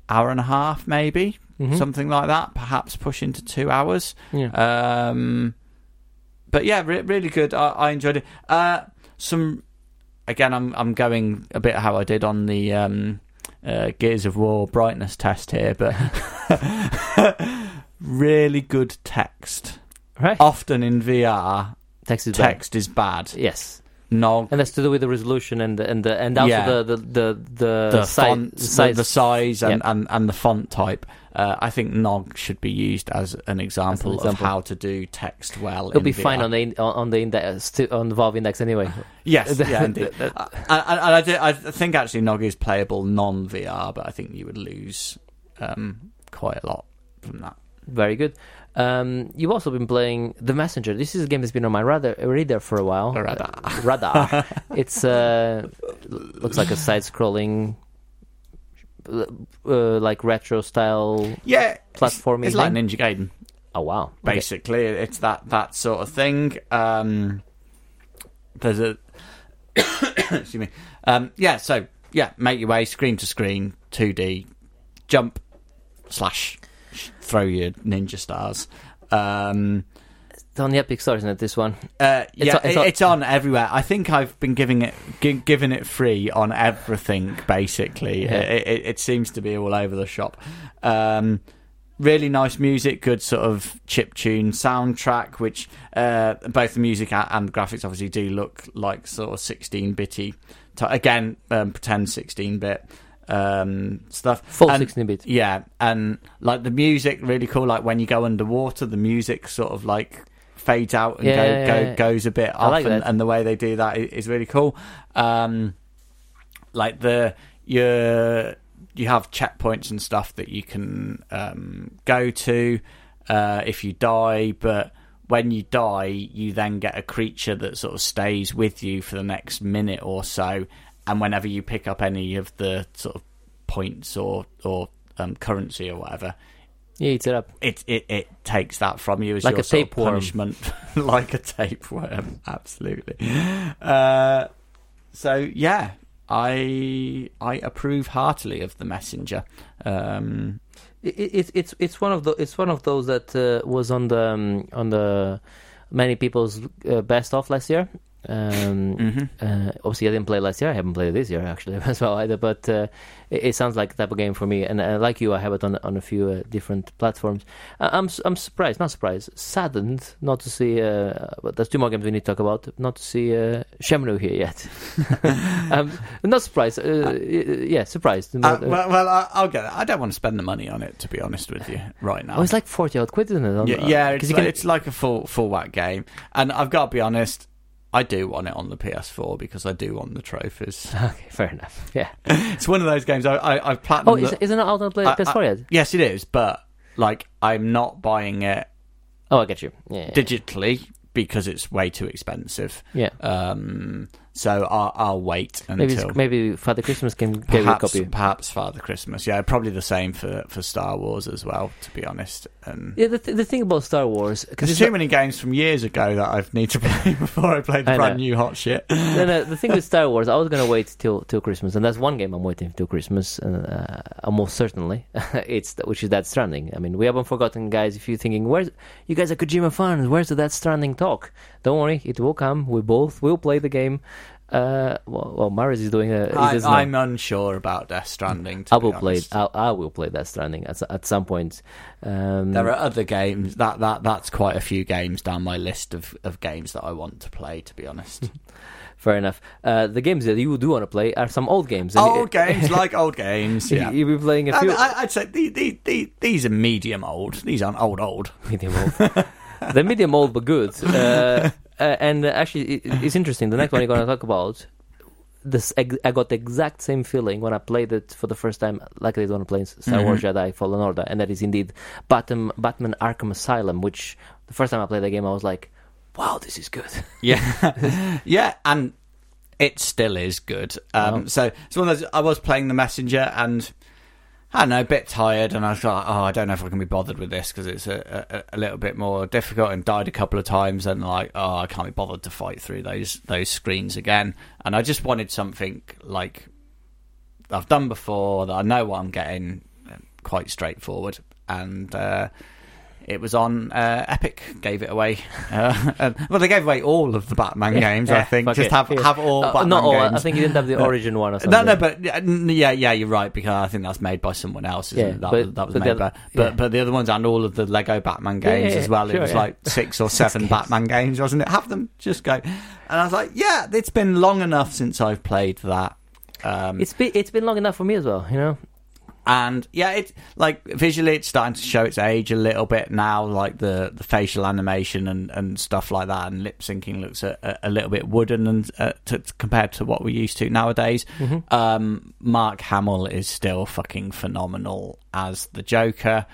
hour and a half maybe, Mhm. something like that, perhaps push into two hours. yeah. Um, but yeah, re- really good. I, I enjoyed it. Uh, some again, I'm I'm going a bit how I did on the um, uh, Gears of War brightness test here, but really good text. right. Often in VR, text is bad. text is bad. Yes, No, and that's to do with the resolution and the and the and also Yeah. the the the the, the si- font, size. the size, and, Yeah. and, and the font type. Uh, I think Nog should be used as an example, of example. how to do text well. It'll be VR. fine on the in- on the index on the Valve index anyway. Yes, yeah, indeed. and I, do, I think actually Nog is playable non VR, but I think you would lose um, quite a lot from that. Very good. Um, you've also been playing The Messenger. This is a game that's been on my radar, radar for a while. Radar. Uh, radar. it's uh, looks like a side-scrolling, uh, like retro style Yeah, platforming. It's, it's like. Ninja Gaiden, oh wow! Okay. basically. It's that that sort of thing. Um, there's a excuse me. Um, yeah, so yeah, make your way screen to screen, two D, jump slash throw your ninja stars. Um, It's on the Epic Store, isn't it? This one. Uh, It's yeah, on- it's on- it's on everywhere. I think I've been giving it gi- giving it free on everything. Basically, Yeah. it, it, it seems to be all over the shop. Um, really nice music, good sort of chip tune soundtrack, which uh, both the music and graphics obviously do look like sort of sixteen bitty. T- again, um, pretend sixteen bit um, stuff. Full And- 16 bit. yeah, and like the music, really cool. Like when you go underwater, the music sort of like fades out and Yeah, go, go goes a bit I off, like and, and the way they do that is really cool. Um, like the you you have checkpoints and stuff that you can um, go to uh, if you die, but when you die, you then get a creature that sort of stays with you for the next minute or so, and whenever you pick up any of the sort of points or or um, currency or whatever, Yeah, eats it up. it it, it takes that from you as Like your a sort of punishment, like a tapeworm. Absolutely. Uh, so yeah, I I approve heartily of the messenger. Um, It, it, it's it's it's one of the it's one of those that uh, was on the um, on the many people's uh, best of last year. Um, mhm. uh, obviously, I didn't play last year. I haven't played it this year actually as well either. But uh, it, it sounds like the type of game for me. And uh, like you, I have it on on a few uh, different platforms. I'm I'm surprised, not surprised, saddened not to see. Uh, but there's two more games we need to talk about. Not to see uh, Shenmue here yet. um, not surprised. Uh, yeah, surprised. Not, well, well I'll get it. I don't want to spend the money on it, to be honest with you, right now. Oh, it's like forty odd quid, isn't it? on- yeah, yeah, it's, like, can- it's like a full full whack game, and I've got to be honest. I do want it on the PS4 because I do want the trophies. Okay, fair enough. Yeah. it's one of those games I, I, I've Oh, platinum. is, isn't it on I- PS4 yet? yes, it is, but like I'm not buying it Oh, I get you. Yeah. yeah. digitally because it's way too expensive. yeah. Um, so I'll, I'll wait Maybe until maybe Father Christmas can give you a perhaps copy. perhaps Father Christmas. Yeah, probably the same for, for Star Wars as well. To be honest, and Yeah, the, th- the thing about Star Wars there's too many games from years ago that I need to play before I play the I brand know. new hot shit. no, no, the thing with Star Wars, I was gonna wait till till Christmas, and that's one game I'm waiting till Christmas. Uh, almost certainly, it's which is that Stranding. I mean, we haven't forgotten, guys. If you're thinking, "Where's you guys are Kojima fans? Where's the Death Stranding talk?" Don't worry, it will come. We both will play the game. Uh, well, well Marius is doing a. I. I'm unsure about Death Stranding. I will play. I, I will play Death Stranding at, at some point. Um, There are other games that that that's quite a few games down my list of, of games that I want to play. To be honest, Fair enough. Uh, the games that you do want to play are some old games. old games like old games. Yeah, You'll be playing a few. I, I'd say the, the, the, these are medium old. These aren't old old. medium old. They're medium old but good. Uh, uh, and uh, actually, it, it's interesting. The next one you're going to talk about, this I got the exact same feeling when I played it for the first time, like I did when I played Star Wars Jedi Fallen Order, and that is indeed Batman, Batman Arkham Asylum. Which the first time I played the game, I was like, "Wow, this is good." Yeah, yeah, and it still is good. Um, Oh. So it's one of those. I was playing the messenger, and I don't know, a bit tired, and I was like, oh, I don't know if I can be bothered with this because it's a, a, a little bit more difficult, and died a couple of times, and like, oh, I can't be bothered to fight through those those screens again, and I just wanted something like I've done before that I know what I'm getting, uh, quite straightforward, and. Uh, it was on uh, Epic. Gave it away. Uh, and- well, they gave away all of the Batman games. I think just it. have Yeah. have all Uh, Batman not all. games. I think you didn't have the Uh, origin one or something. No, no, but yeah, yeah, yeah, you're right because I think that's made by someone else. Isn't Yeah, it? That, but- was, that was but made the by, but yeah. but the other ones and all of the Lego Batman games yeah, as well. sure, it was yeah. like six or seven games. Batman games, wasn't it? Have them just go. And I was like, yeah, it's been long enough since I've played that. Um, it's been it's been long enough for me as well. You know. And yeah, it like visually it's starting to show its age a little bit now, like the, the facial animation and, and stuff like that, and lip syncing looks a, a, little bit wooden and uh, to, compared to what we're used to nowadays. Mhm. Um, Mark Hamill is still fucking phenomenal as the Joker.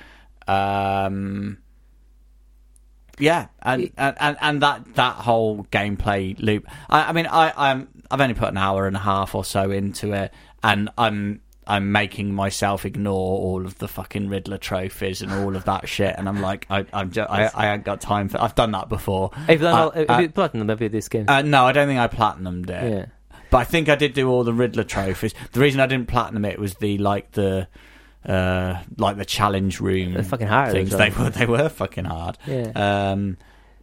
Um, yeah, and, and, and, and that, that whole gameplay loop. I, I mean, I, I'm I've only put an hour and a half or so into it, and I'm I'm making myself ignore all of the fucking Riddler trophies and all of that shit, and I'm like, I I'm just, I I ain't got time for. I've done that before. Have you Uh, have uh, you platinum maybe this game? Uh, no, I don't think I platinumed it. yeah. But I think I did do all the Riddler trophies. The reason I didn't platinum it was the like the uh like the challenge room They're fucking hard. things. They were they were fucking hard. Yeah. Um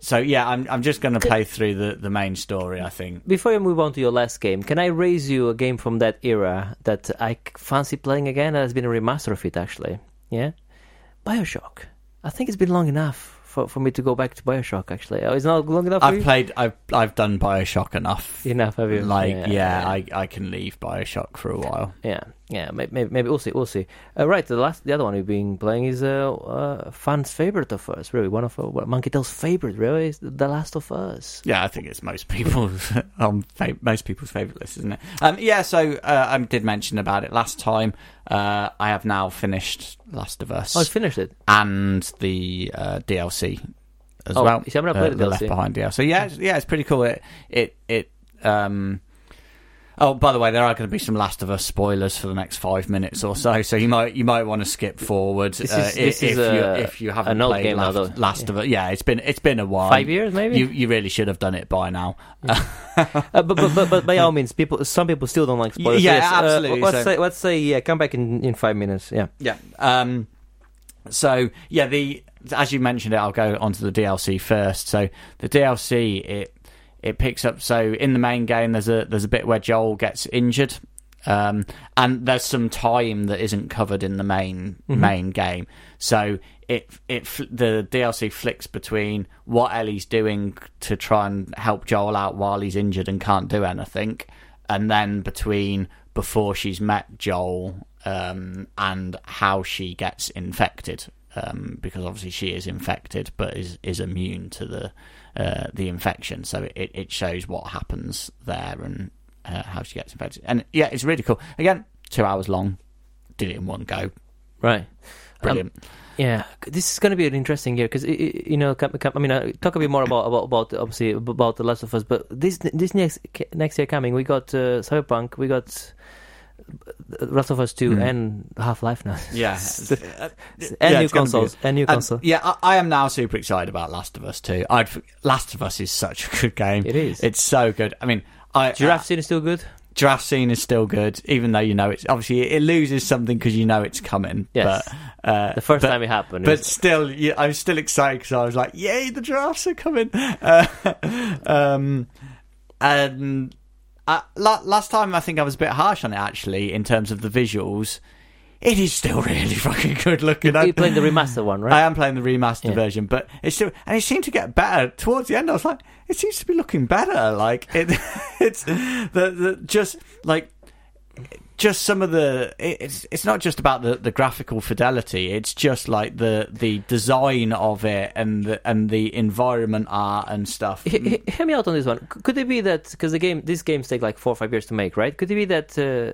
so yeah, I'm I'm just going to play through the the main story, I think. Before you move on to your last game, can I raise you a game from that era that I fancy playing again? That has been a remaster of it, actually. Yeah, Bioshock. I think it's been long enough for, for me to go back to Bioshock. Actually, oh, it's not long enough. For I've played I've I've done BioShock enough. enough. Have you? Like yeah, I I can leave BioShock for a while. yeah, yeah. Maybe, maybe, we'll see. We'll see. Uh, right. The last, the other one we've been playing is a uh, uh, fan's favorite of us. Really, one of uh, Monkey Tail's favorite. Really, is The Last of Us. Yeah, I think it's most people's um, fa- most people's favorite list, isn't it? Um, yeah, so uh, I did mention about it last time. Uh, I have now finished Last of Us Oh, I finished it. and the uh, DLC as Oh, well. see, never uh, played the DLC. Left Behind DLC. Yeah, yeah, it's pretty cool. It it it. Um, oh, by the way, there are going to be some Last of Us spoilers for the next five minutes or so, so you might you might want to skip forward This uh, is- this if, if you if you haven't played game now, Last, though. Last of Us. Yeah, it's been it's been a while. Five years, maybe. You you really should have done it by now. Uh, but, but but but by all means, people. Some people still don't like spoilers. Yeah, Yes, uh, absolutely, let's so- say let's say yeah. Come back in in five minutes. Yeah. Yeah. Um, so yeah, the as you mentioned it, I'll go onto the DLC first. So the DLC it it picks up. So in the main game, there's a there's a bit where Joel gets injured, um, and there's some time that isn't covered in the main main game. So it it the DLC flicks between what Ellie's doing to try and help Joel out while he's injured and can't do anything, and then between before she's met Joel um, and how she gets infected, um, because obviously she is infected but is is immune to the uh, the infection. So it, it shows what happens there and uh, how she gets infected. And yeah, it's really cool. Again, two hours long. Did it in one go. Right. Brilliant. Yeah, this is going to be an interesting year because you know, I mean, uh, talk a bit more about about, about obviously about the Last of Us, but this this next next year coming, we got uh, Cyberpunk, we got Last of Us Two, Mm. and Half Life now. yeah. and Yeah, new it's gonna be consoles, and new Um, console. yeah, I, I am now super excited about Last of Us 2. I'd Last of Us is such a good game. It is. It's so good. I mean, I Giraffe scene is still good. giraffe scene is still good, even though you know it's obviously it loses something because you know it's coming. Yes. but, uh, The first but, time it happened, But was- still, yeah, I'm still excited because I was like, "Yay, the giraffes are coming!" Uh, um, and uh, last time I think I was a bit harsh on it actually in terms of the visuals. It is still really fucking good looking. you played the remaster one, right? I am playing the remastered Yeah. version, but it's still and it seemed to get better towards the end. I was like, it seems to be looking better. Like it, it's the, the just like just some of the it's it's not just about the, the graphical fidelity. It's just like the the design of it and the and the environment art and stuff. Hear me out on this one. Could it be that because the game, these games take like four or five years to make, right? Could it be that uh,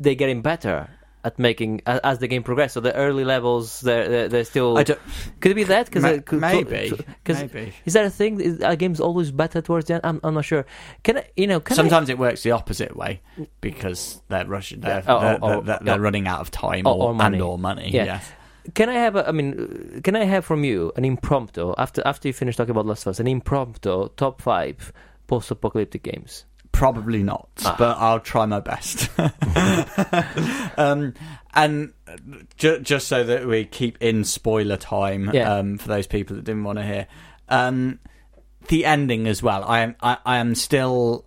they're getting better at making a- as the game progresses? So the early levels, they're they're, they're still. I don't, Could it be that? Because Ma- maybe, because maybe. is that a thing? Is a game's always better towards the end? I'm, I'm not sure. Can I, you know? Can I, Sometimes it works the opposite way because they're rushing. They're, Oh, they're, oh, oh, they're, they're running out of time Or- or, and or money. Yeah. Can I have? A, I mean, uh, can I have from you an impromptu after after you finish talking about Last of Us, an impromptu top five post-apocalyptic games? Probably not, Ah. but I'll try my best. um, and ju- just so that we keep in spoiler time Yeah. um, for those people that didn't want to hear, um, the ending as well. I am I, I am still.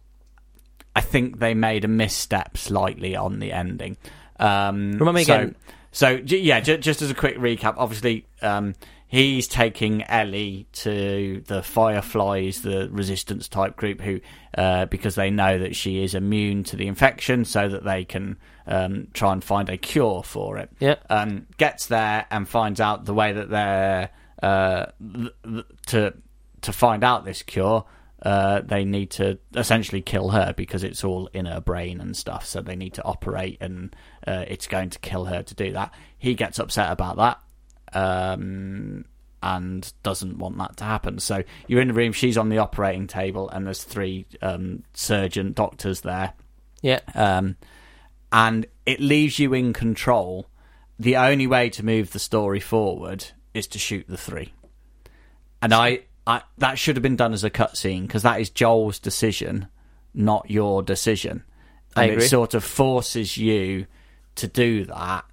I think they made a misstep slightly on the ending. Um, me so, again. So j- yeah, j- just as a quick recap, obviously um, he's taking Ellie to the Fireflies, the resistance type group, who uh, because they know that she is immune to the infection, so that they can um, try and find a cure for it. Yeah. Um, gets there and finds out the way that they're uh, th- th- to to find out this cure. Uh, they need to essentially kill her because it's all in her brain and stuff. So they need to operate, and uh, it's going to kill her to do that. He gets upset about that um, and doesn't want that to happen. So you're in the room. She's on the operating table, and there's three um, surgeon doctors there Yeah. um, and it leaves you in control. The only way to move the story forward is to shoot the three, and I, I that should have been done as a cutscene because that is Joel's decision, not your decision, I and it sort of forces you to do that.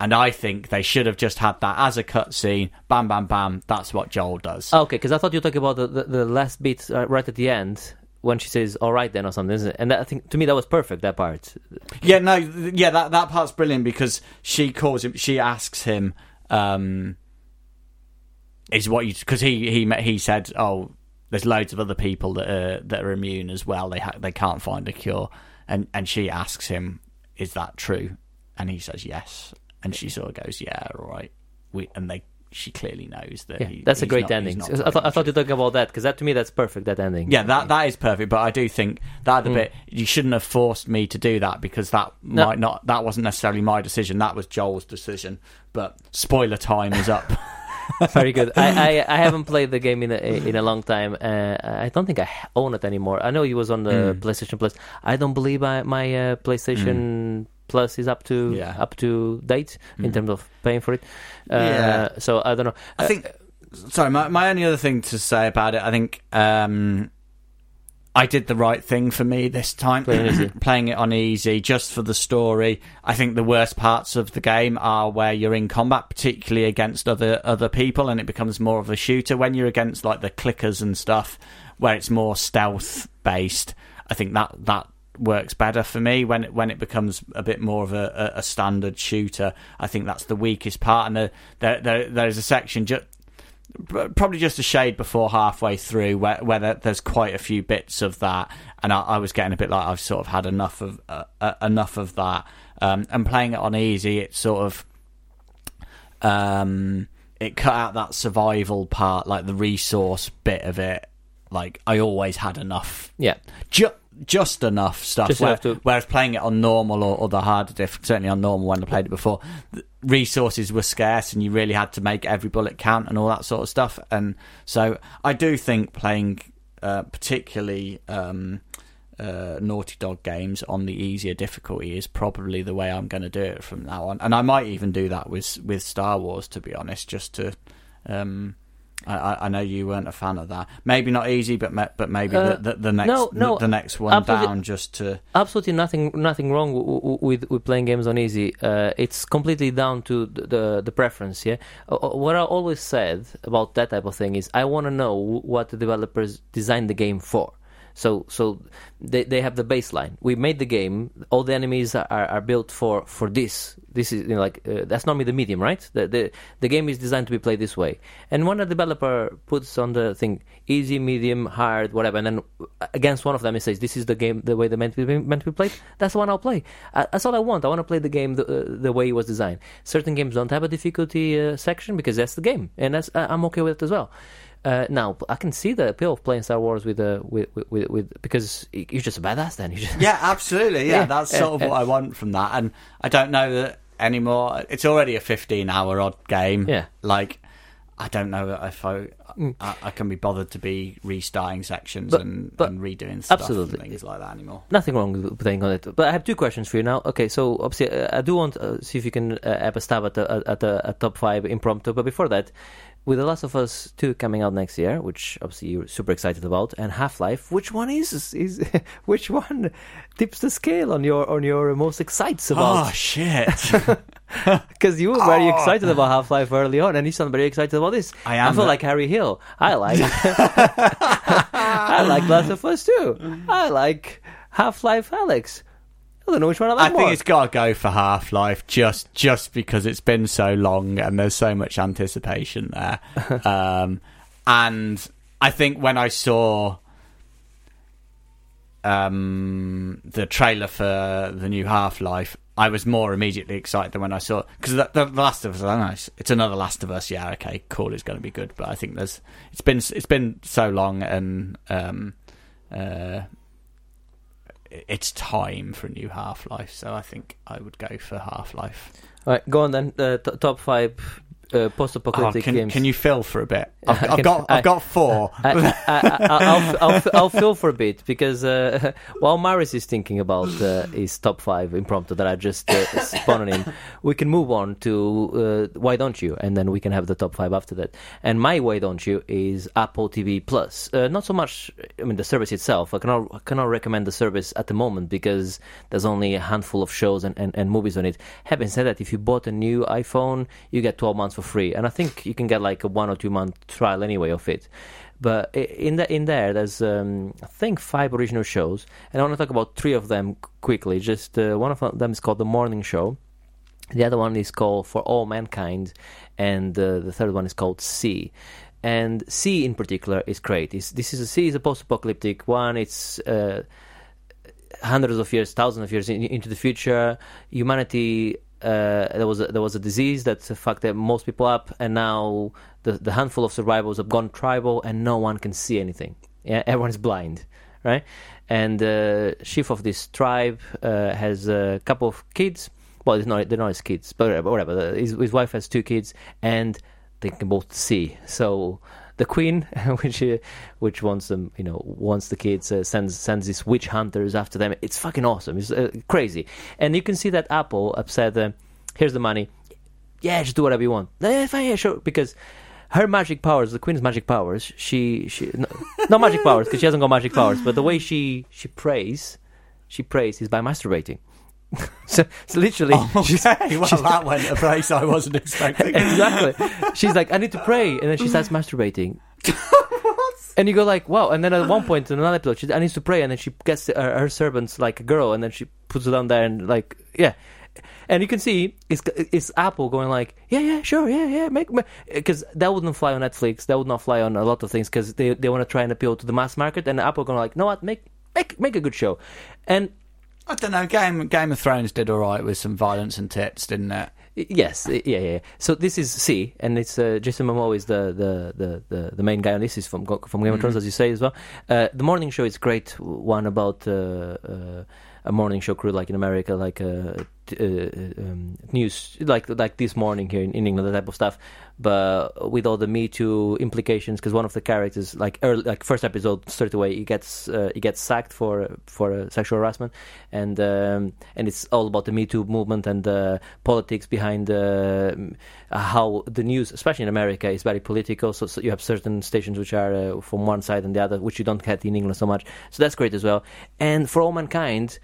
And I think they should have just had that as a cutscene. Bam, bam, bam. That's what Joel does. Okay, because I thought you were talking about the, the, the last bit uh, right at the end when she says "all right then" or something, isn't it? And that, I think to me that was perfect. That part. Yeah, no, yeah, that that part's brilliant because she calls him. She asks him, um, "Is what you?" Because he he he said, "Oh, there's loads of other people that are that are immune as well. They ha- they can't find a cure." And and she asks him, "Is that true?" And he says, "Yes." And she sort of goes, "Yeah, all right." We and they she clearly knows that. Yeah, he- that's a great not- ending. I thought, I thought you were talking about that because that to me that's perfect. That ending. Yeah, that that is perfect, but I do think that Mm. bit you shouldn't have forced me to do that because that No. might not that wasn't necessarily my decision. That was Joel's decision. But spoiler time is up. Very good. I, I, I haven't played the game in a, in a long time. Uh, I don't think I own it anymore. I know it was on the Mm. PlayStation Plus. I don't believe I, my uh, PlayStation Plus is up to Yeah. up to date in Mm. terms of paying for it. Uh, Yeah. So I don't know. I think. Sorry, my, my only other thing to say about it, I think um, I did the right thing for me this time. Playing. Playing it on easy, just for the story. I think the worst parts of the game are where you're in combat, particularly against other other people, and it becomes more of a shooter. When you're against like the clickers and stuff, where it's more stealth based, I think that that works better for me. When it, when it becomes a bit more of a, a, standard shooter. I think that's the weakest part, and the, there, there there's a section just probably just a shade before halfway through where, where there, there's quite a few bits of that. And I, I was getting a bit like I've sort of had enough of uh, uh, enough of that. Um, and playing it on easy it sort of um, it cut out that survival part like the resource bit of it. Like I always had enough. Yeah, ju- just enough stuff. Just where- to- Whereas playing it on normal or, or the harder diff, certainly on normal when I played it before, the resources were scarce and you really had to make every bullet count and all that sort of stuff. And so I do think playing, uh, particularly um, uh, Naughty Dog games on the easier difficulty is probably the way I'm going to do it from now on. And I might even do that with with Star Wars, to be honest, just to. Um, I, I- know you weren't a fan of that. Maybe not easy, but ma- but maybe Uh, the, the, the next no, no, the, next one down just to absolutely nothing nothing wrong w- w- with with playing games on easy. Uh, it's completely down to the the, the preference. Yeah, Uh, uh, what I always said about that type of thing is I want to know what the developers designed the game for. So so they they have the baseline. We made the game. All the enemies are, are, are built for for this. This is you know, like uh, that's normally the medium, right? The, the the game is designed to be played this way. And when a developer puts on the thing easy, medium, hard, whatever, and then against one of them it says this is the game the way the meant to be meant to be played. That's the one I'll play. Uh, that's all I want. I want to play the game the, uh, the way it was designed. Certain games don't have a difficulty uh, section because that's the game, and that's uh, I'm okay with it as well. Uh, now I can see the appeal of playing Star Wars with uh, with, with, with, because you're just a badass then. You just, yeah, absolutely, yeah. Yeah, that's uh, sort of uh, what I want from that, and I don't know that anymore. It's already a fifteen-hour odd game. Yeah. like I don't know if I Mm. I, I can be bothered to be restarting sections But- and, but- and redoing stuff absolutely. and things like that anymore. Nothing wrong with playing on it, but I have two questions for you now. Okay, so obviously uh, I do want to uh, see if you can uh, have a stab at a, at a, a top five impromptu. But before that, with The Last of Us Two coming out next year, which obviously you're super excited about, and Half Life, which one is is which one tips the scale on your on your most excites about? Oh shit! Because you were very Oh. excited about Half Life early on, and you sound very excited about this. I am, I feel but- like Harry Hill. I like. I like Last of Us too. I like Half Life Alyx. I don't know which one I like I think it's got to go for Half Life just just because it's been so long and there's so much anticipation there. um, and I think when I saw um, the trailer for the new Half Life, I was more immediately excited than when I saw because the, the Last of Us. I know, it's, it's another Last of Us. Yeah, okay, cool. It's going to be good, but I think there's it's been it's been so long and um, uh, it's time for a new Half Life. So I think I would go for Half Life. All right, go on then. Uh, t- top five uh, post-apocalyptic Oh, can, games. can you fill for a bit? I've, I've got I- I've got four. I, I, I, I'll, I'll, I'll fill for a bit because uh, while Maris is thinking about uh, his top five impromptu that I just uh, spun on him, we can move on to uh, Why Don't You? And then we can have the top five after that. And my Why Don't You is Apple TV Plus. Uh, not so much, I mean, the service itself. I cannot, I cannot recommend the service at the moment because there's only a handful of shows and, and, and movies on it. Having said that, if you bought a new iPhone, you get 12 months for free. And I think you can get like a one or two month trial anyway of it. But in the, in there, there's um, I think five original shows, and I want to talk about three of them quickly. Just uh, one of them is called The Morning Show. The other one is called For All Mankind, and uh, the third one is called See. And See in particular is great. It's, this is a See is a post-apocalyptic one. It's uh, hundreds of years, thousands of years in, into the future. Humanity uh, there was a, there was a disease that fucked uh, most people up, and now the the handful of survivors have gone tribal, and no one can see anything. Yeah, everyone's blind, right? And the chief of this tribe uh, has a couple of kids. Well, it's not they're not his kids, but whatever. whatever. His, his wife has two kids, and they can both see. So the queen, which uh, which wants them, you know, wants the kids, uh, sends sends these witch hunters after them. It's fucking awesome. It's uh, crazy, and you can see that Apple upset. Uh, Here's the money. Yeah, just do whatever you want. Eh, fine, yeah, sure. Because her magic powers, the queen's magic powers, she she no, not magic powers because she hasn't got magic powers, but the way she she prays, she prays is by masturbating. so, so literally, oh, she's- Okay, well, that went a place I wasn't expecting. exactly. She's like, I need to pray, and then she starts masturbating. And you go like, wow. And then at one point in another episode, she I need to pray, and then she gets her, her servants like a girl, and then she puts it on there, and like, yeah. And you can see it's it's Apple going like, yeah, yeah, sure, yeah, yeah, make because that wouldn't fly on Netflix, that would not fly on a lot of things because they they want to try and appeal to the mass market, and Apple going like, no, what, make make make a good show, and I don't know. Game Game of Thrones did all right with some violence and tits, didn't it? Yes, yeah, yeah. So this is See, and it's uh, Jason Momoa is the, the, the, the, the main guy on this. Is from from Game of Thrones, as you say as well. Uh, the morning show is great. One about uh, uh, a morning show crew, like in America, like uh, t- uh, um, news, like like this morning here in, in England, that type of stuff. But with all the Me Too implications, because one of the characters, like early, like first episode, straight away, he gets uh, he gets sacked for for uh, sexual harassment, and um, and it's all about the Me Too movement and uh, politics behind uh, how the news, especially in America, is very political. So, so you have certain stations which are uh, from one side and the other, which you don't get in England so much. So that's great as well. And for all mankind.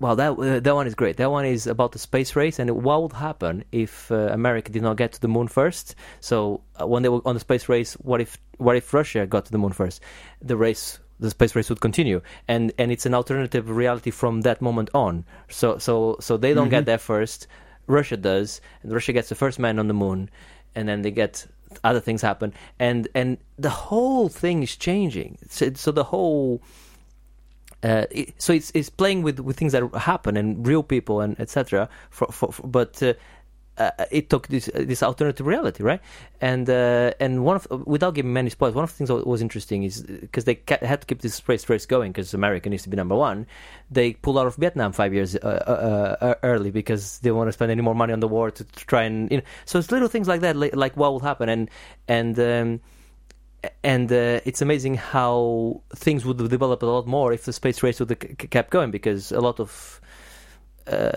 Well, that uh, that one is great. That one is about the space race and what would happen if uh, America did not get to the moon first. So uh, when they were on the space race, what if what if Russia got to the moon first? The race, the space race would continue, and and it's an alternative reality from that moment on. So so so they don't get there first. Russia does, and Russia gets the first man on the moon, and then they get other things happen, and and the whole thing is changing. So, so the whole uh, it, so it's it's playing with, with things that happen and real people and etc. But uh, uh, it took this this alternative reality, right? And uh, and one of without giving many spoilers, one of the things that was interesting is because they ca- had to keep this space race going because America needs to be number one. They pulled out of Vietnam five years uh, uh, uh, early because they don't want to spend any more money on the war to, to try and you know. So it's little things like that, like, like what will happen, and and. Um, and uh, it's amazing how things would have developed a lot more if the space race would have kept going because a lot of uh,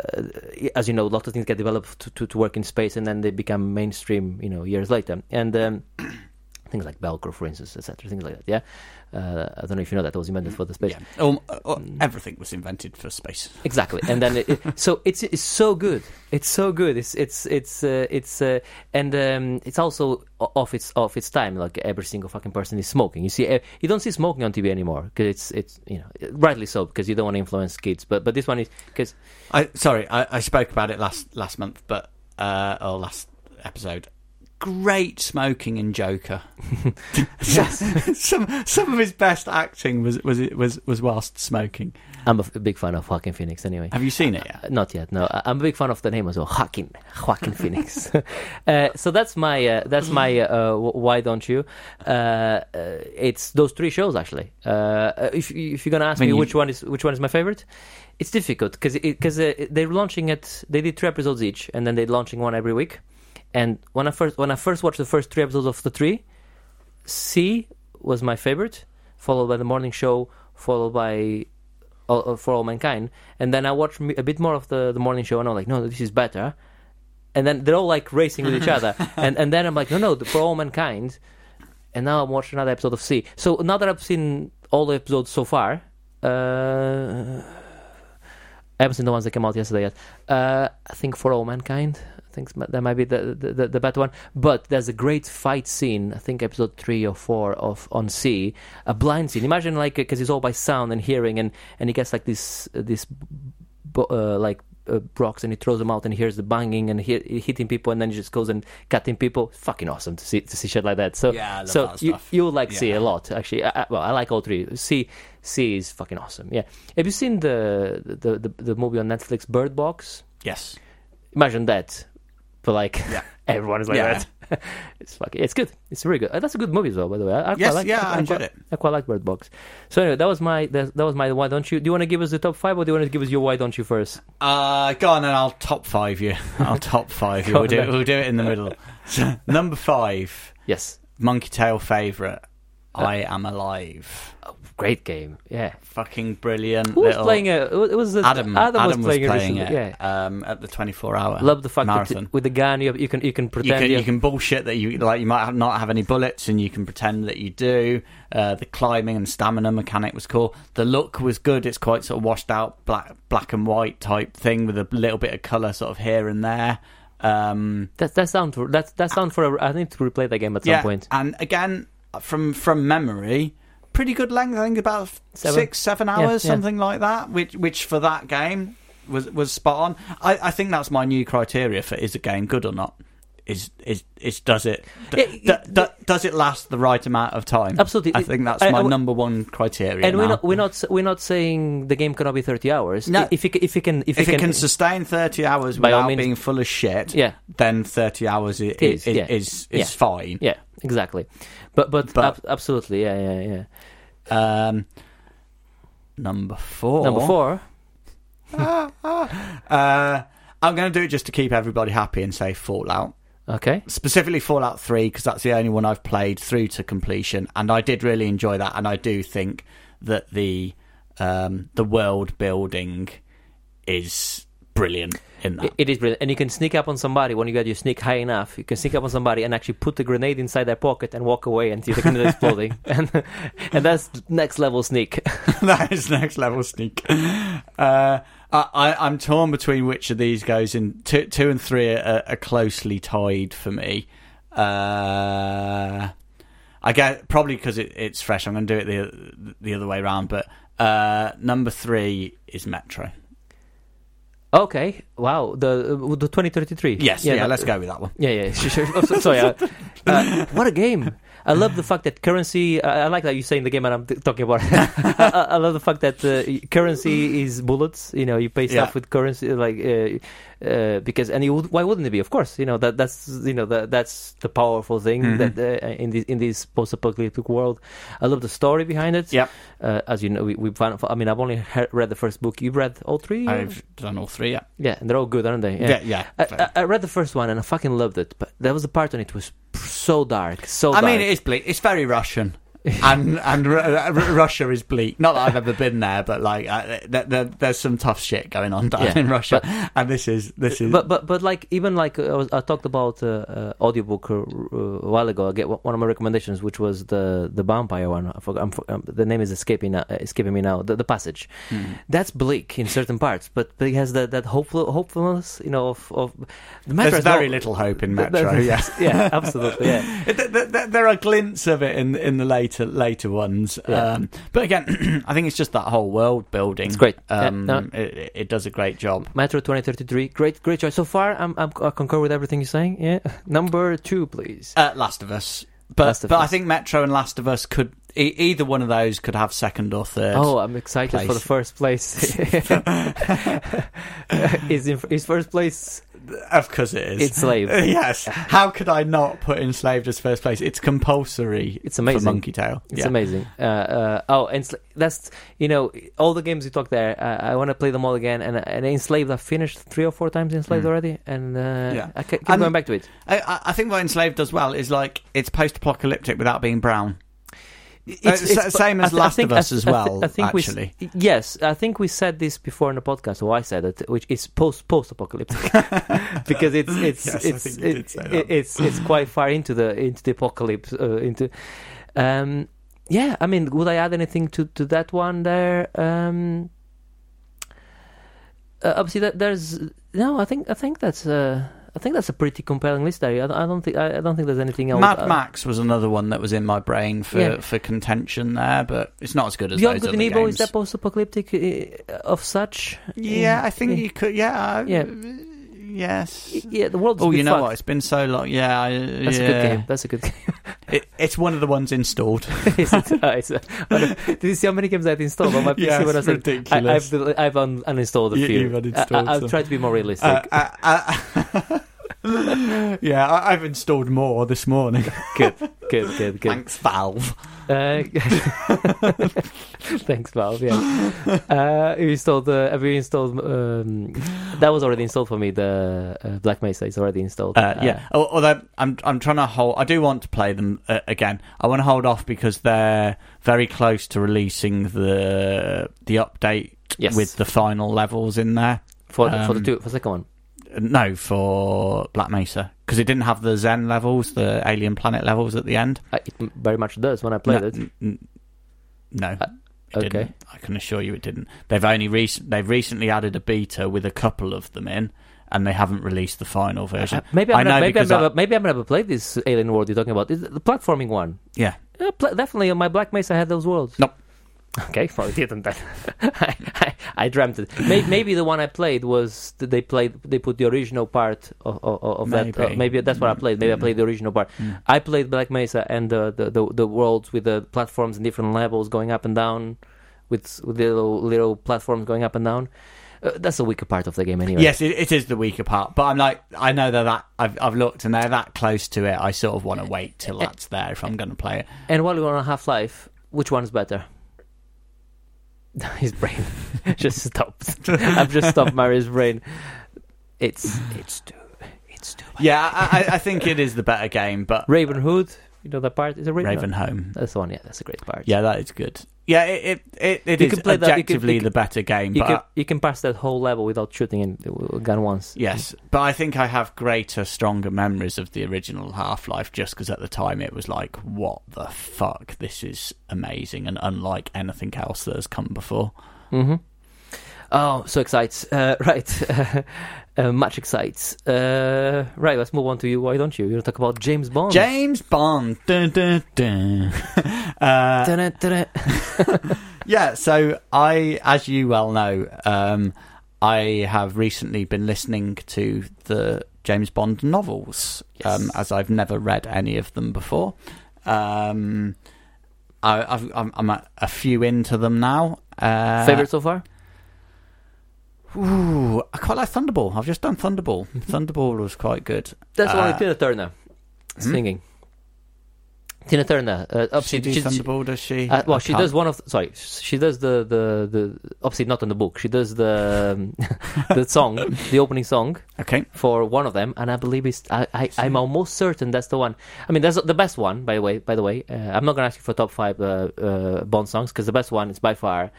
as you know a lot of things get developed to, to, to, work in space and then they become mainstream you know years later. And um, things like velcro for instance etc things like that yeah uh, I don't know if you know that, that was invented for the space. Yeah. Um, everything was invented for space. Exactly, and then it, it, so it's it's so good. It's so good. It's it's it's uh, it's uh, and um, it's also off its off its time. Like every single fucking person is smoking. You see, you don't see smoking on TV anymore because it's it's you know rightly so because you don't want to influence kids. But but this one is because I sorry I, I spoke about it last last month, but uh, or last episode great smoking in Joker. some some of his best acting was was was was whilst smoking. I'm a big fan of Joaquin Phoenix. Anyway, have you seen it yet? Uh, not yet. No, I'm a big fan of the name as well, Joaquin Joaquin Phoenix. uh, so that's my uh, that's my uh, why don't you? Uh, it's those three shows actually. Uh, if if you're gonna ask me you... which one is which one is my favorite, it's difficult because because they're launching it. They did three episodes each, and then they're launching one every week. And when I first when I first watched the first three episodes of the three, See was my favorite, followed by the morning show, followed by uh, For All Mankind, and then I watched a bit more of the, the morning show, and I'm like, no, this is better. And then they're all like racing with each other, and and then I'm like, no, no, For All Mankind, and now I'm watching another episode of See. So now that I've seen all the episodes so far, uh, I haven't seen the ones that came out yesterday yet. Uh, I think For All Mankind. I think that might be the, the, the better one. But there's a great fight scene. I think episode three or four of on See, a blind scene. Imagine like because it's all by sound and hearing, and and he gets like this this uh, like uh, rocks and he throws them out and he hears the banging and he, hitting people and then he just goes and cutting people. Fucking awesome to see to see shit like that. So yeah, so you you like yeah. See a lot actually. I, well, I like all three. See See is fucking awesome. Yeah. Have you seen the the the, the movie on Netflix Bird Box? Yes. Imagine that but like yeah. everyone is like yeah. that. it's fucking, it's good. It's really good. Uh, that's a good movie as well, by the way. I, I yes, like, yeah, I, I enjoyed quite, it. I quite like Bird Box. So anyway, that was my that, that was my why don't you? Do you want to give us the top five, or do you want to give us your why don't you first? Uh, go on and I'll top five you. I'll top five you. We'll do, it, we'll do it in the middle. So, number five, Yes, Monkey Tail favourite. Uh, I am alive. Great game. Yeah, Fucking brilliant. who was playing it? It was uh, Adam. Adam, was playing, it playing recently. it Yeah, um, at the 24 hour. love the fact marathon. with the gun you, you can you can you pretend can, you you can bullshit that you like you might have not have any bullets and you can pretend that you do uh, the climbing and stamina mechanic was cool the look was good it's quite sort of washed out black black and white type thing with a little bit of color sort of here and there um, That that sound for that that sound for a, I need to replay that game at some yeah point. and again from from memory pretty good length i think about Seven. six seven hours yeah. something like that which which for that game was was spot on I, I think that's my new criteria for is a game good or not is is is does it d- Yeah, d- d- does it last the right amount of time Absolutely. i think that's I- I my number one criteria And we're not we're not we're not saying the game cannot be thirty hours. No. if it if it can if, if it it can sustain 30 hours without means- being full of shit yeah then 30 hours is, is, is, yeah. is, is Yeah. fine yeah exactly, but but, But- ab- absolutely yeah yeah yeah. um, number four Number four, Uh, I'm going to do it just to keep everybody happy and say Fallout. okay, Specifically Fallout 3, because that's the only one I've played through to completion, and I did really enjoy that. And I do think that the um, the world building is brilliant in that. It- is brilliant, and you can sneak up on somebody when you get your sneak high enough. You can sneak up on somebody and actually put the grenade inside their pocket and walk away until the grenade exploding, and and that's next level sneak. that is next level sneak. Uh, I, I'm torn between which of these goes in. Two, two and three are, are closely tied for me. Uh, I get probably because it, it's fresh. I'm going to do it the the other way around. But uh, number three is Metro. Okay, wow, the the twenty thirty three. Yes, yeah, no- let's go with that one. Yeah, yeah, sure. sure. Oh, so- sorry, uh, uh, what a game! I love the fact that currency. I I like that you say in the game, and I'm t- talking about. I, I- love the fact that uh, currency is bullets. You know, you pay stuff Yeah. with currency, like uh, uh, because and would, why wouldn't it be? Of course, you know that that's you know that that's the powerful thing Mhm. that uh, in this in this post-apocalyptic world. I love the story behind it. Yep. Uh, as you know, we, we found. I mean, I've only he- read the first book. You've read all three. I've done all three. Yeah, Yeah, and they're all good, aren't they? yeah, yeah. I, I, I read the first one and I fucking loved it, but there was a part on it was so dark, so I dark. mean, it is bleak. It's very Russian. And and Ru- uh, Ru- Russia is bleak. Not that I've ever been there, but like uh, there, there, there's some tough shit going on down Yeah, in Russia, and this is this is. but but but like even like uh, I, was, I talked about uh, uh, audiobook uh, a while ago. I get one of my recommendations, which was the the vampire one. I forgot, um, the name is escaping uh, escaping me now. The, the passage. Hmm. That's bleak in certain parts, but, but it has that that hopeful hopefulness, you know. Of, of the Metro There's very no- little hope in Metro. th- yeah, yeah, absolutely, yeah. It- th- th- th- there are glints of it in in the later later ones. Yeah. Um, but again, I think it's just that whole world building. It's great. Yeah, Um, no. it, it- does a great job. Metro 2033, great, great choice. So far, I'm, I'm, I concur with everything you're saying. Yeah. Number two, please. Uh, Last of Us, but of but I think Metro and Last of Us could e- either one of those could have second or third. Oh, I'm excited for the first place. is in is first place of course it is. Enslaved. Yes. How could I not put Enslaved as first place? It's compulsory. It's amazing. For Monkey Tail. It's yeah. amazing. Uh, uh, oh, and that's you know all the games you talked there. Uh, I want to play them all again. And and Enslaved, I've finished three or four times Enslaved Mm. already, and uh, Yeah. I keep And- going back to it. I, I- I think what Enslaved does well is like it's post-apocalyptic without being brown. It's, Uh, s- same as th- Last think- of Us I as th- I th- well, I think we actually. yes, I think we said this before in the podcast, or I said it, which is post post apocalyptic because it's it's Yes, it's think it- say it- that. it's it's quite far into the into the apocalypse uh, into. Um, yeah, I mean, would I add anything to, to that one there? Um, uh, obviously, that there's no. I think I think that's uh, I think that's a pretty compelling list there. I, don't- I don't think I, don't think there's anything else. Mad Max was another one that was in my brain for, Yeah. for contention there, but it's not as good as Beyond those Good and Evil games. is that post-apocalyptic uh, of such? yeah, I think you could. Yeah, Yeah. Yes. Yeah, the world's a Oh, you know fucked. what? It's been so long. Yeah, I, That's yeah. a good game. That's a good game. It, it's one of the ones installed. Is it? Uh, it's, uh, did you see how many games I've installed on my PC Yeah, when I said ridiculous. I, have I've un- uninstalled a You- few? uninstalled I. I've tried to be more realistic. Uh, uh, uh, yeah, I, I've installed more this morning. good, good, good, good. Thanks, Valve. Uh, thanks, Valve. Yeah. Uh, you installed the. Have you installed? Um, that was already installed for me. The uh, Black Mesa is already installed. Uh, yeah. Al- Although I'm I'm trying to hold. I do want to play them uh, again. I want to hold off because they're very close to releasing the the update Yes. with the final levels in there. for the, for the um, two for the second one. No, for Black Mesa because it didn't have the Xen levels, the alien planet levels at the end. Uh, it very much does when I played no, it. n- no, Uh, it okay. didn't. I can assure you it didn't. They've only rec- they've recently added a beta with a couple of them in, and they haven't released the final version. Uh, maybe I I've, know never, maybe, I've because I- maybe I've never played this Alien World you're talking about. Is the platforming one? yeah, Uh, pl- definitely, on my Black Mesa had those worlds. Nope. Okay, well, it didn't then. I, I, I dreamt it. Maybe, maybe the one I played was they played. They put the original part of, of, of that. Uh, Maybe. that's what I played. Maybe I played the original part. Mm. I played Black Mesa and the, the, the, the worlds with the platforms and different levels going up and down, with, with little little platforms going up and down. Uh, that's the weaker part of the game, anyway. Yes, it, it is the weaker part, but I'm like, I know they're that I've I've looked and they're that close to it. I sort of want to wait till that's there if I'm going to play it. And while you're on Half Life, which one's better? His brain just stopped. I've just stopped Mario's brain. It's it's too it's too much. Yeah, I, I- I think it is the better game, but Raven Hood, you know that part is a Raven. Ravenholm. That's the one. Yeah, that's a great part. Yeah, that is good. Yeah, it it, it, it You is can play that- you can- objectively you can- the better game, you but can I- you can pass that whole level without shooting in a gun once. yes, but I think I have greater, stronger memories of the original Half Life just because at the time it was like, what the fuck, this is amazing and unlike anything else that has come before. Mm-hmm. Oh, so excites! Uh, right, uh, much excites. Uh, right, let's move on to you. Why don't you? You want to talk about James Bond? James Bond. Dun, dun, dun. uh, Dun-dun, dun-dun. Yeah, so I, as you well know, um, I have recently been listening to the James Bond novels, Yes. um, as I've never read any of them before. Um, I, I've, I'm, I'm a, a few into them now. Uh, Favorite so far? Ooh, I quite like Thunderball. I've just done Thunderball. Thunderball was quite good. That's Uh, only Tina Turner hmm? singing. Tina Turner. Uh, Does she obviously, do she's- Thunderball? Does she? uh, well, I she can't- does one of. Sorry, she does the the the. Obviously, not in the book. She does the um, the song, the opening song Okay. for one of them, and I believe it's. I, I I'm almost certain that's the one. I mean, that's the best one. By the way, by the way, uh, I'm not gonna ask you for top five uh, uh, Bond songs because the best one is by far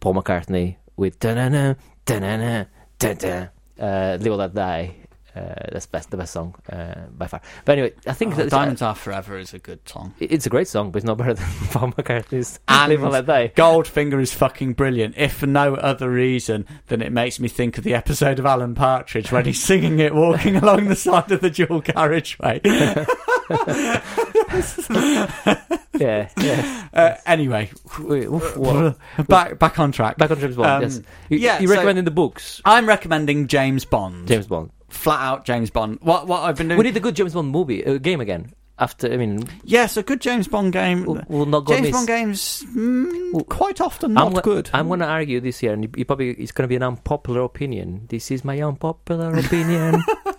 Paul McCartney with da na na da na na da da. Uh, Live or Let Die. Uh, that's best, the best song uh, by far. But anyway, I think Oh, that Diamonds Are Forever is a good song. it's a great song, but it's not better than Paul McCartney's And- Live or Let Die. Goldfinger is fucking brilliant, if for no other reason than it makes me think of the episode of Alan Partridge when he's singing it walking along the side of the dual carriageway. Yeah, yeah. Uh, anyway, what? back back on track. Back on James Bond. Um, yes. You, yeah, you so- recommend in the books I'm recommending James Bond. James Bond. Flat out James Bond. What what I've been doing? We need a good James Bond movie uh, game again. After I mean, yes, a good James Bond game. we'll, we'll not go James miss. Bond games mm, Well, quite often I'm not go- good. I'm going to argue this year, and you, you probably it's going to be an unpopular opinion. This is my unpopular opinion.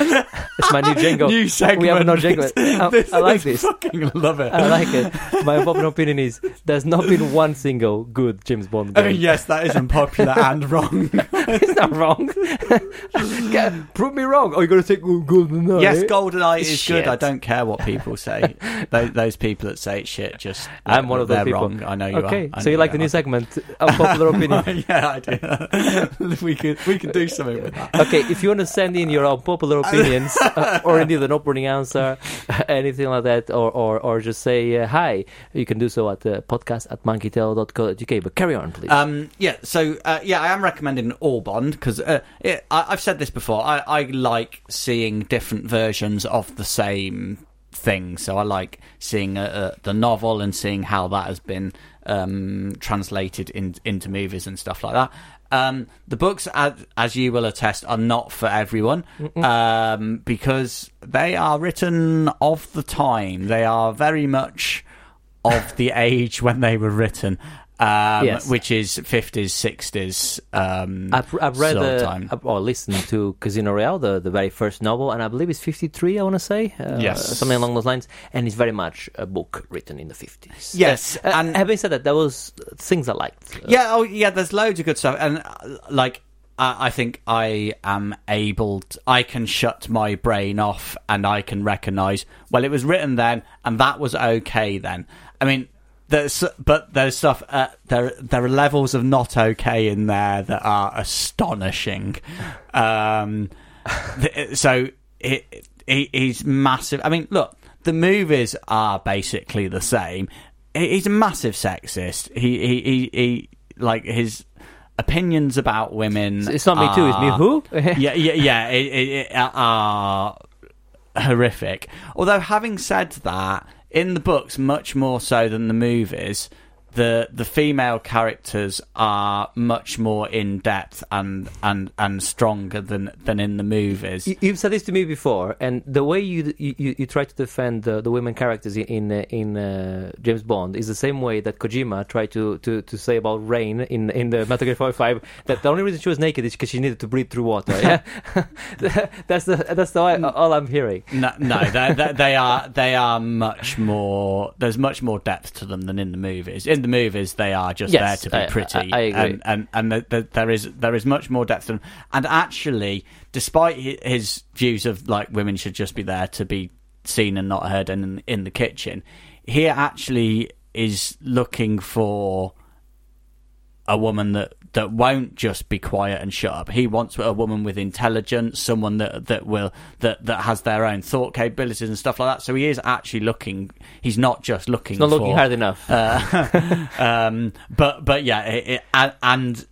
it's my new jingle. New segment. We have no jingle. I- This I like is this. Fucking love it. I like it. My unpopular opinion is there's not been one single good James Bond I game. mean, yes, that is unpopular and wrong. it's not wrong. Get- Prove me wrong. Oh, you're going to take oh, good no, Yes? GoldenEye It's is shit. good. I don't care what people say. those, those people that say it's shit, just I'm one of those people. wrong. I know you Okay, are. So you like the new segment, unpopular opinion? yeah, I do. we could we could do something with that. Okay, if you want to send in your unpopular opinions, uh, or indeed an opening answer, anything like that, or or, or just say uh, hi, you can do so at uh, podcast at monkeytail.co.uk. But carry on, please. Um, yeah, so uh, yeah, I am recommending all Bond because uh, I, I've said this before. I, I like seeing different versions of the same thing. So I like seeing uh, uh, the novel and seeing how that has been um, translated in, into movies and stuff like that. Um, the books, as, as you will attest, are not for everyone um, because they are written of the time. They are very much of the age when they were written. Um, Yes. which is 50s, 60s. Um, I've, I've read sort of time. I've- or listened to Casino Royale, the, the very first novel, and I believe it's 53, I want to say. Uh, Yes. Something along those lines. And it's very much a book written in the 50s. Yes, Uh, and- having said that, there was things I liked. Uh, Yeah, oh yeah. There's loads of good stuff, and uh, like I I think I am able. To, I can shut my brain off, and I can recognise. Well, it was written then, and that was okay then. I mean, there's but there's stuff. Uh, there there are levels of not okay in there that are astonishing. Um, th- so it, he's massive. I mean, look, the movies are basically the same. He's a massive sexist. He he he, he like his opinions about women. It's not me too, it's me who? yeah, yeah, yeah. It, it, are horrific. Although, having said that, in the books, much more so than the movies, the the female characters are much more in depth and and and stronger than than in the movies. You- You've said this to me before, and the way you you, you, try to defend the, the women characters in uh, in uh, James Bond is the same way that Kojima tried to, to, to say about Rain in in the Metal Gear Solid Five that the only reason she was naked is because she needed to breathe through water. Yeah, that's the that's the Mm. all I'm hearing. No, no, they, they, they are they are much more. There's much more depth to them than in the movies. In the movies, they are just Yes, there to be I- pretty, I- I and and and the, the, there is there is much more depth to them. And actually, despite his views of like women should just be there to be seen and not heard in in the kitchen, he actually is looking for a woman that that won't just be quiet and shut up. He wants a woman with intelligence, someone that that will that that has their own thought capabilities and stuff like that. So he is actually looking. He's not just looking. It's not looking hard enough. uh, um, but but yeah, it, it, and-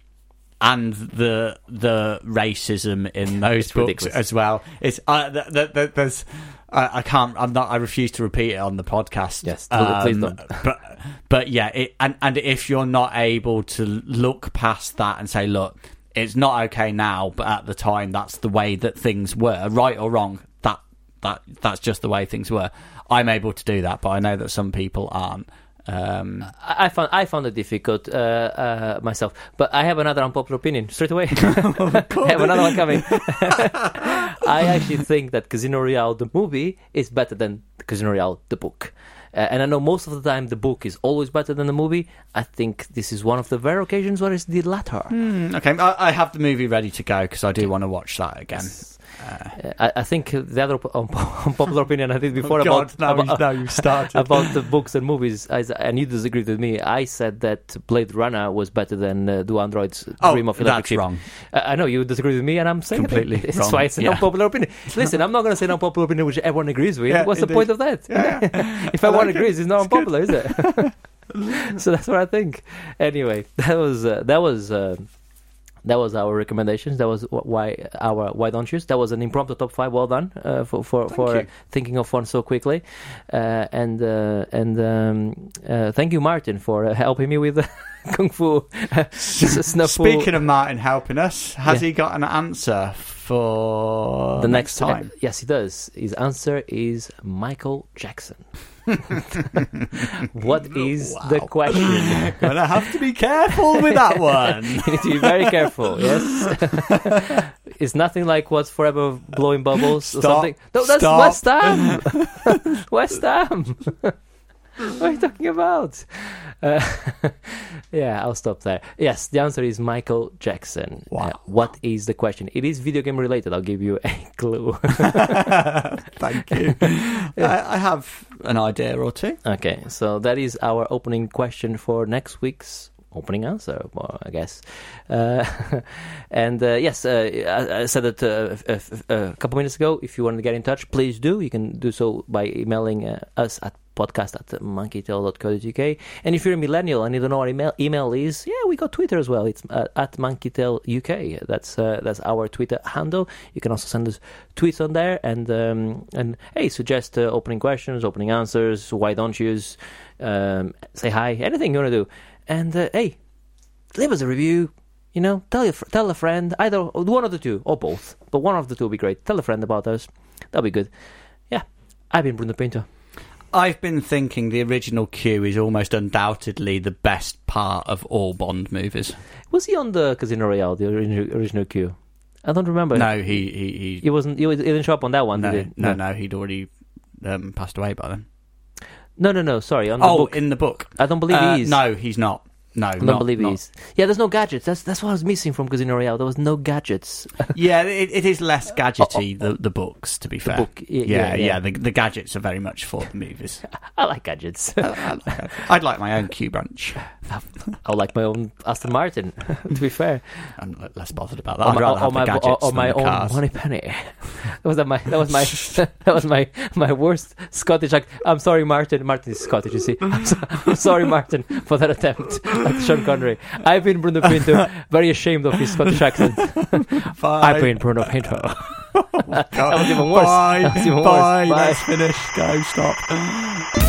and and the the racism in those It's books ridiculous. as well. It's uh, th- th- th- there's. I, I can't. I'm not. I refuse to repeat it on the podcast. Yes, please don't. But but yeah, it, and and if you're not able to look past that and say, look, it's not okay now, but at the time that's the way that things were, right or wrong. That that that's just the way things were. I'm able to do that, but I know that some people aren't. Um, I I found I found it difficult uh, uh, myself, but I have another unpopular opinion straight away. I have another one coming. I actually think that Casino Royale the movie is better than Casino Royale the book. Uh, and I know most of the time the book is always better than the movie. I think this is one of the rare occasions where it's the latter. Hmm, okay, I, I have the movie ready to go because I do want to watch that again. Uh, I, I think the other unpo- unpopular opinion I did before Oh, God, about, now, about, now you've started. about the books and movies, I, and you disagreed with me. I said that Blade Runner was better than uh, Do Androids oh, Dream of Electric that's Sheep. wrong. Uh, I know you disagree with me, and I'm saying it. Completely That's wrong. why it's an Yeah. unpopular opinion. Listen, I'm not going to say an unpopular opinion which everyone agrees with. Yeah, What's the point of that? Yeah, if everyone like it. agrees, it's not It's good. unpopular, is it? so that's what I think. Anyway, that was uh, that was. Uh, that was our recommendations. That was why our why don't you? That was an impromptu top five. Well done uh, for for, for uh, thinking of one so quickly, uh, and uh, and um, uh, thank you, Martin, for uh, helping me with kung fu. Snafu. Speaking of Martin helping us, has Yeah. he got an answer for the next time? yes, he does. His answer is Michael Jackson. What is the Wow. question? Gonna have to be careful with that one. you need to be very careful. Yes, it's nothing like what's forever blowing bubbles or something. No, that's Stop. West Ham. West Ham. what are you talking about? Uh, yeah, I'll stop there. Yes, the answer is Michael Jackson. Wow. Uh, what is the question? It is video game related. I'll give you a clue. Thank you. I, I have an idea or two. Okay, so that is our opening question for next week's opening answer, well, I guess. Uh, and uh, yes, uh, I, I said it uh, a, couple minutes ago. If you want to get in touch, please do. You can do so by emailing uh, us at podcast at monkeytail.co.uk. And if you're a millennial and you don't know what email, email is, yeah, we got Twitter as well. It's uh, at monkeytailuk. That's uh, that's our Twitter handle. You can also send us tweets on there and um, and hey, suggest uh, opening questions, opening answers. Why don't you um, say hi? Anything you want to do. And uh, hey, leave us a review. You know, tell your fr- tell a friend, either one of the two or both, but one of the two would be great. Tell a friend about us. That'll be good. Yeah, I've been Bruno Pinto. I've been thinking the original Q is almost undoubtedly the best part of all Bond movies. Was he on the Casino Royale, the original, original Q? I don't remember. No, he he he. He wasn't. He, he didn't show up on that one, no, did he? no, no, he'd already um, passed away by then. No, no, no. Sorry, on the Oh, book. in the book. I don't believe Uh, he is. No, he's not. No, I don't not- believe not- he is. Yeah, there's no gadgets. That's that's what I was missing from Casino Royale. There was no gadgets. Yeah, it, it is less gadgety the the books. To be fair, book, yeah, yeah, yeah. yeah. the, the gadgets are very much for the movies. I like gadgets. I'd like my own Q branch. I would like my own Aston Martin. to be fair, I'm less bothered about that. or I'd rather or have my, the gadgets or than my the own cars. Moneypenny. that was my that was my that was my my worst Scottish. Like, I'm sorry, Martin. Martin is Scottish, you see. I'm, so, I'm sorry, Martin, for that attempt at Sean Connery. I've been Bruno Pinto, very ashamed of his Scottish accent. I've been Bruno Pinto. Oh, that was even worse. Bye. That was even worse. Bye. Bye. Let's finish. Go. Stop.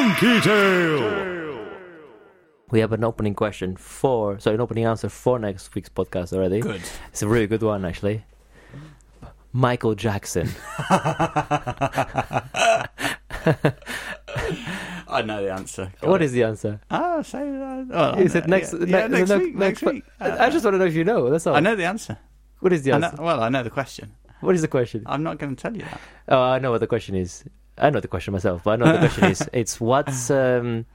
Monkey Tail. We have an opening question for, sorry, an opening answer for next week's podcast already. Good. It's a really good one, actually. Michael Jackson. I know the answer. Go What on. is the answer? Ah, uh, oh, say that. Oh, Is I it next? Yeah, ne- yeah, next ne- week. Next week. I I just want to know if you know. That's all. I know the answer. What is the I know, answer? well, I know the question. What is the question? I'm not going to tell you that. Oh, I know what the question is. I know the question myself, but I know the question is. It's what's um,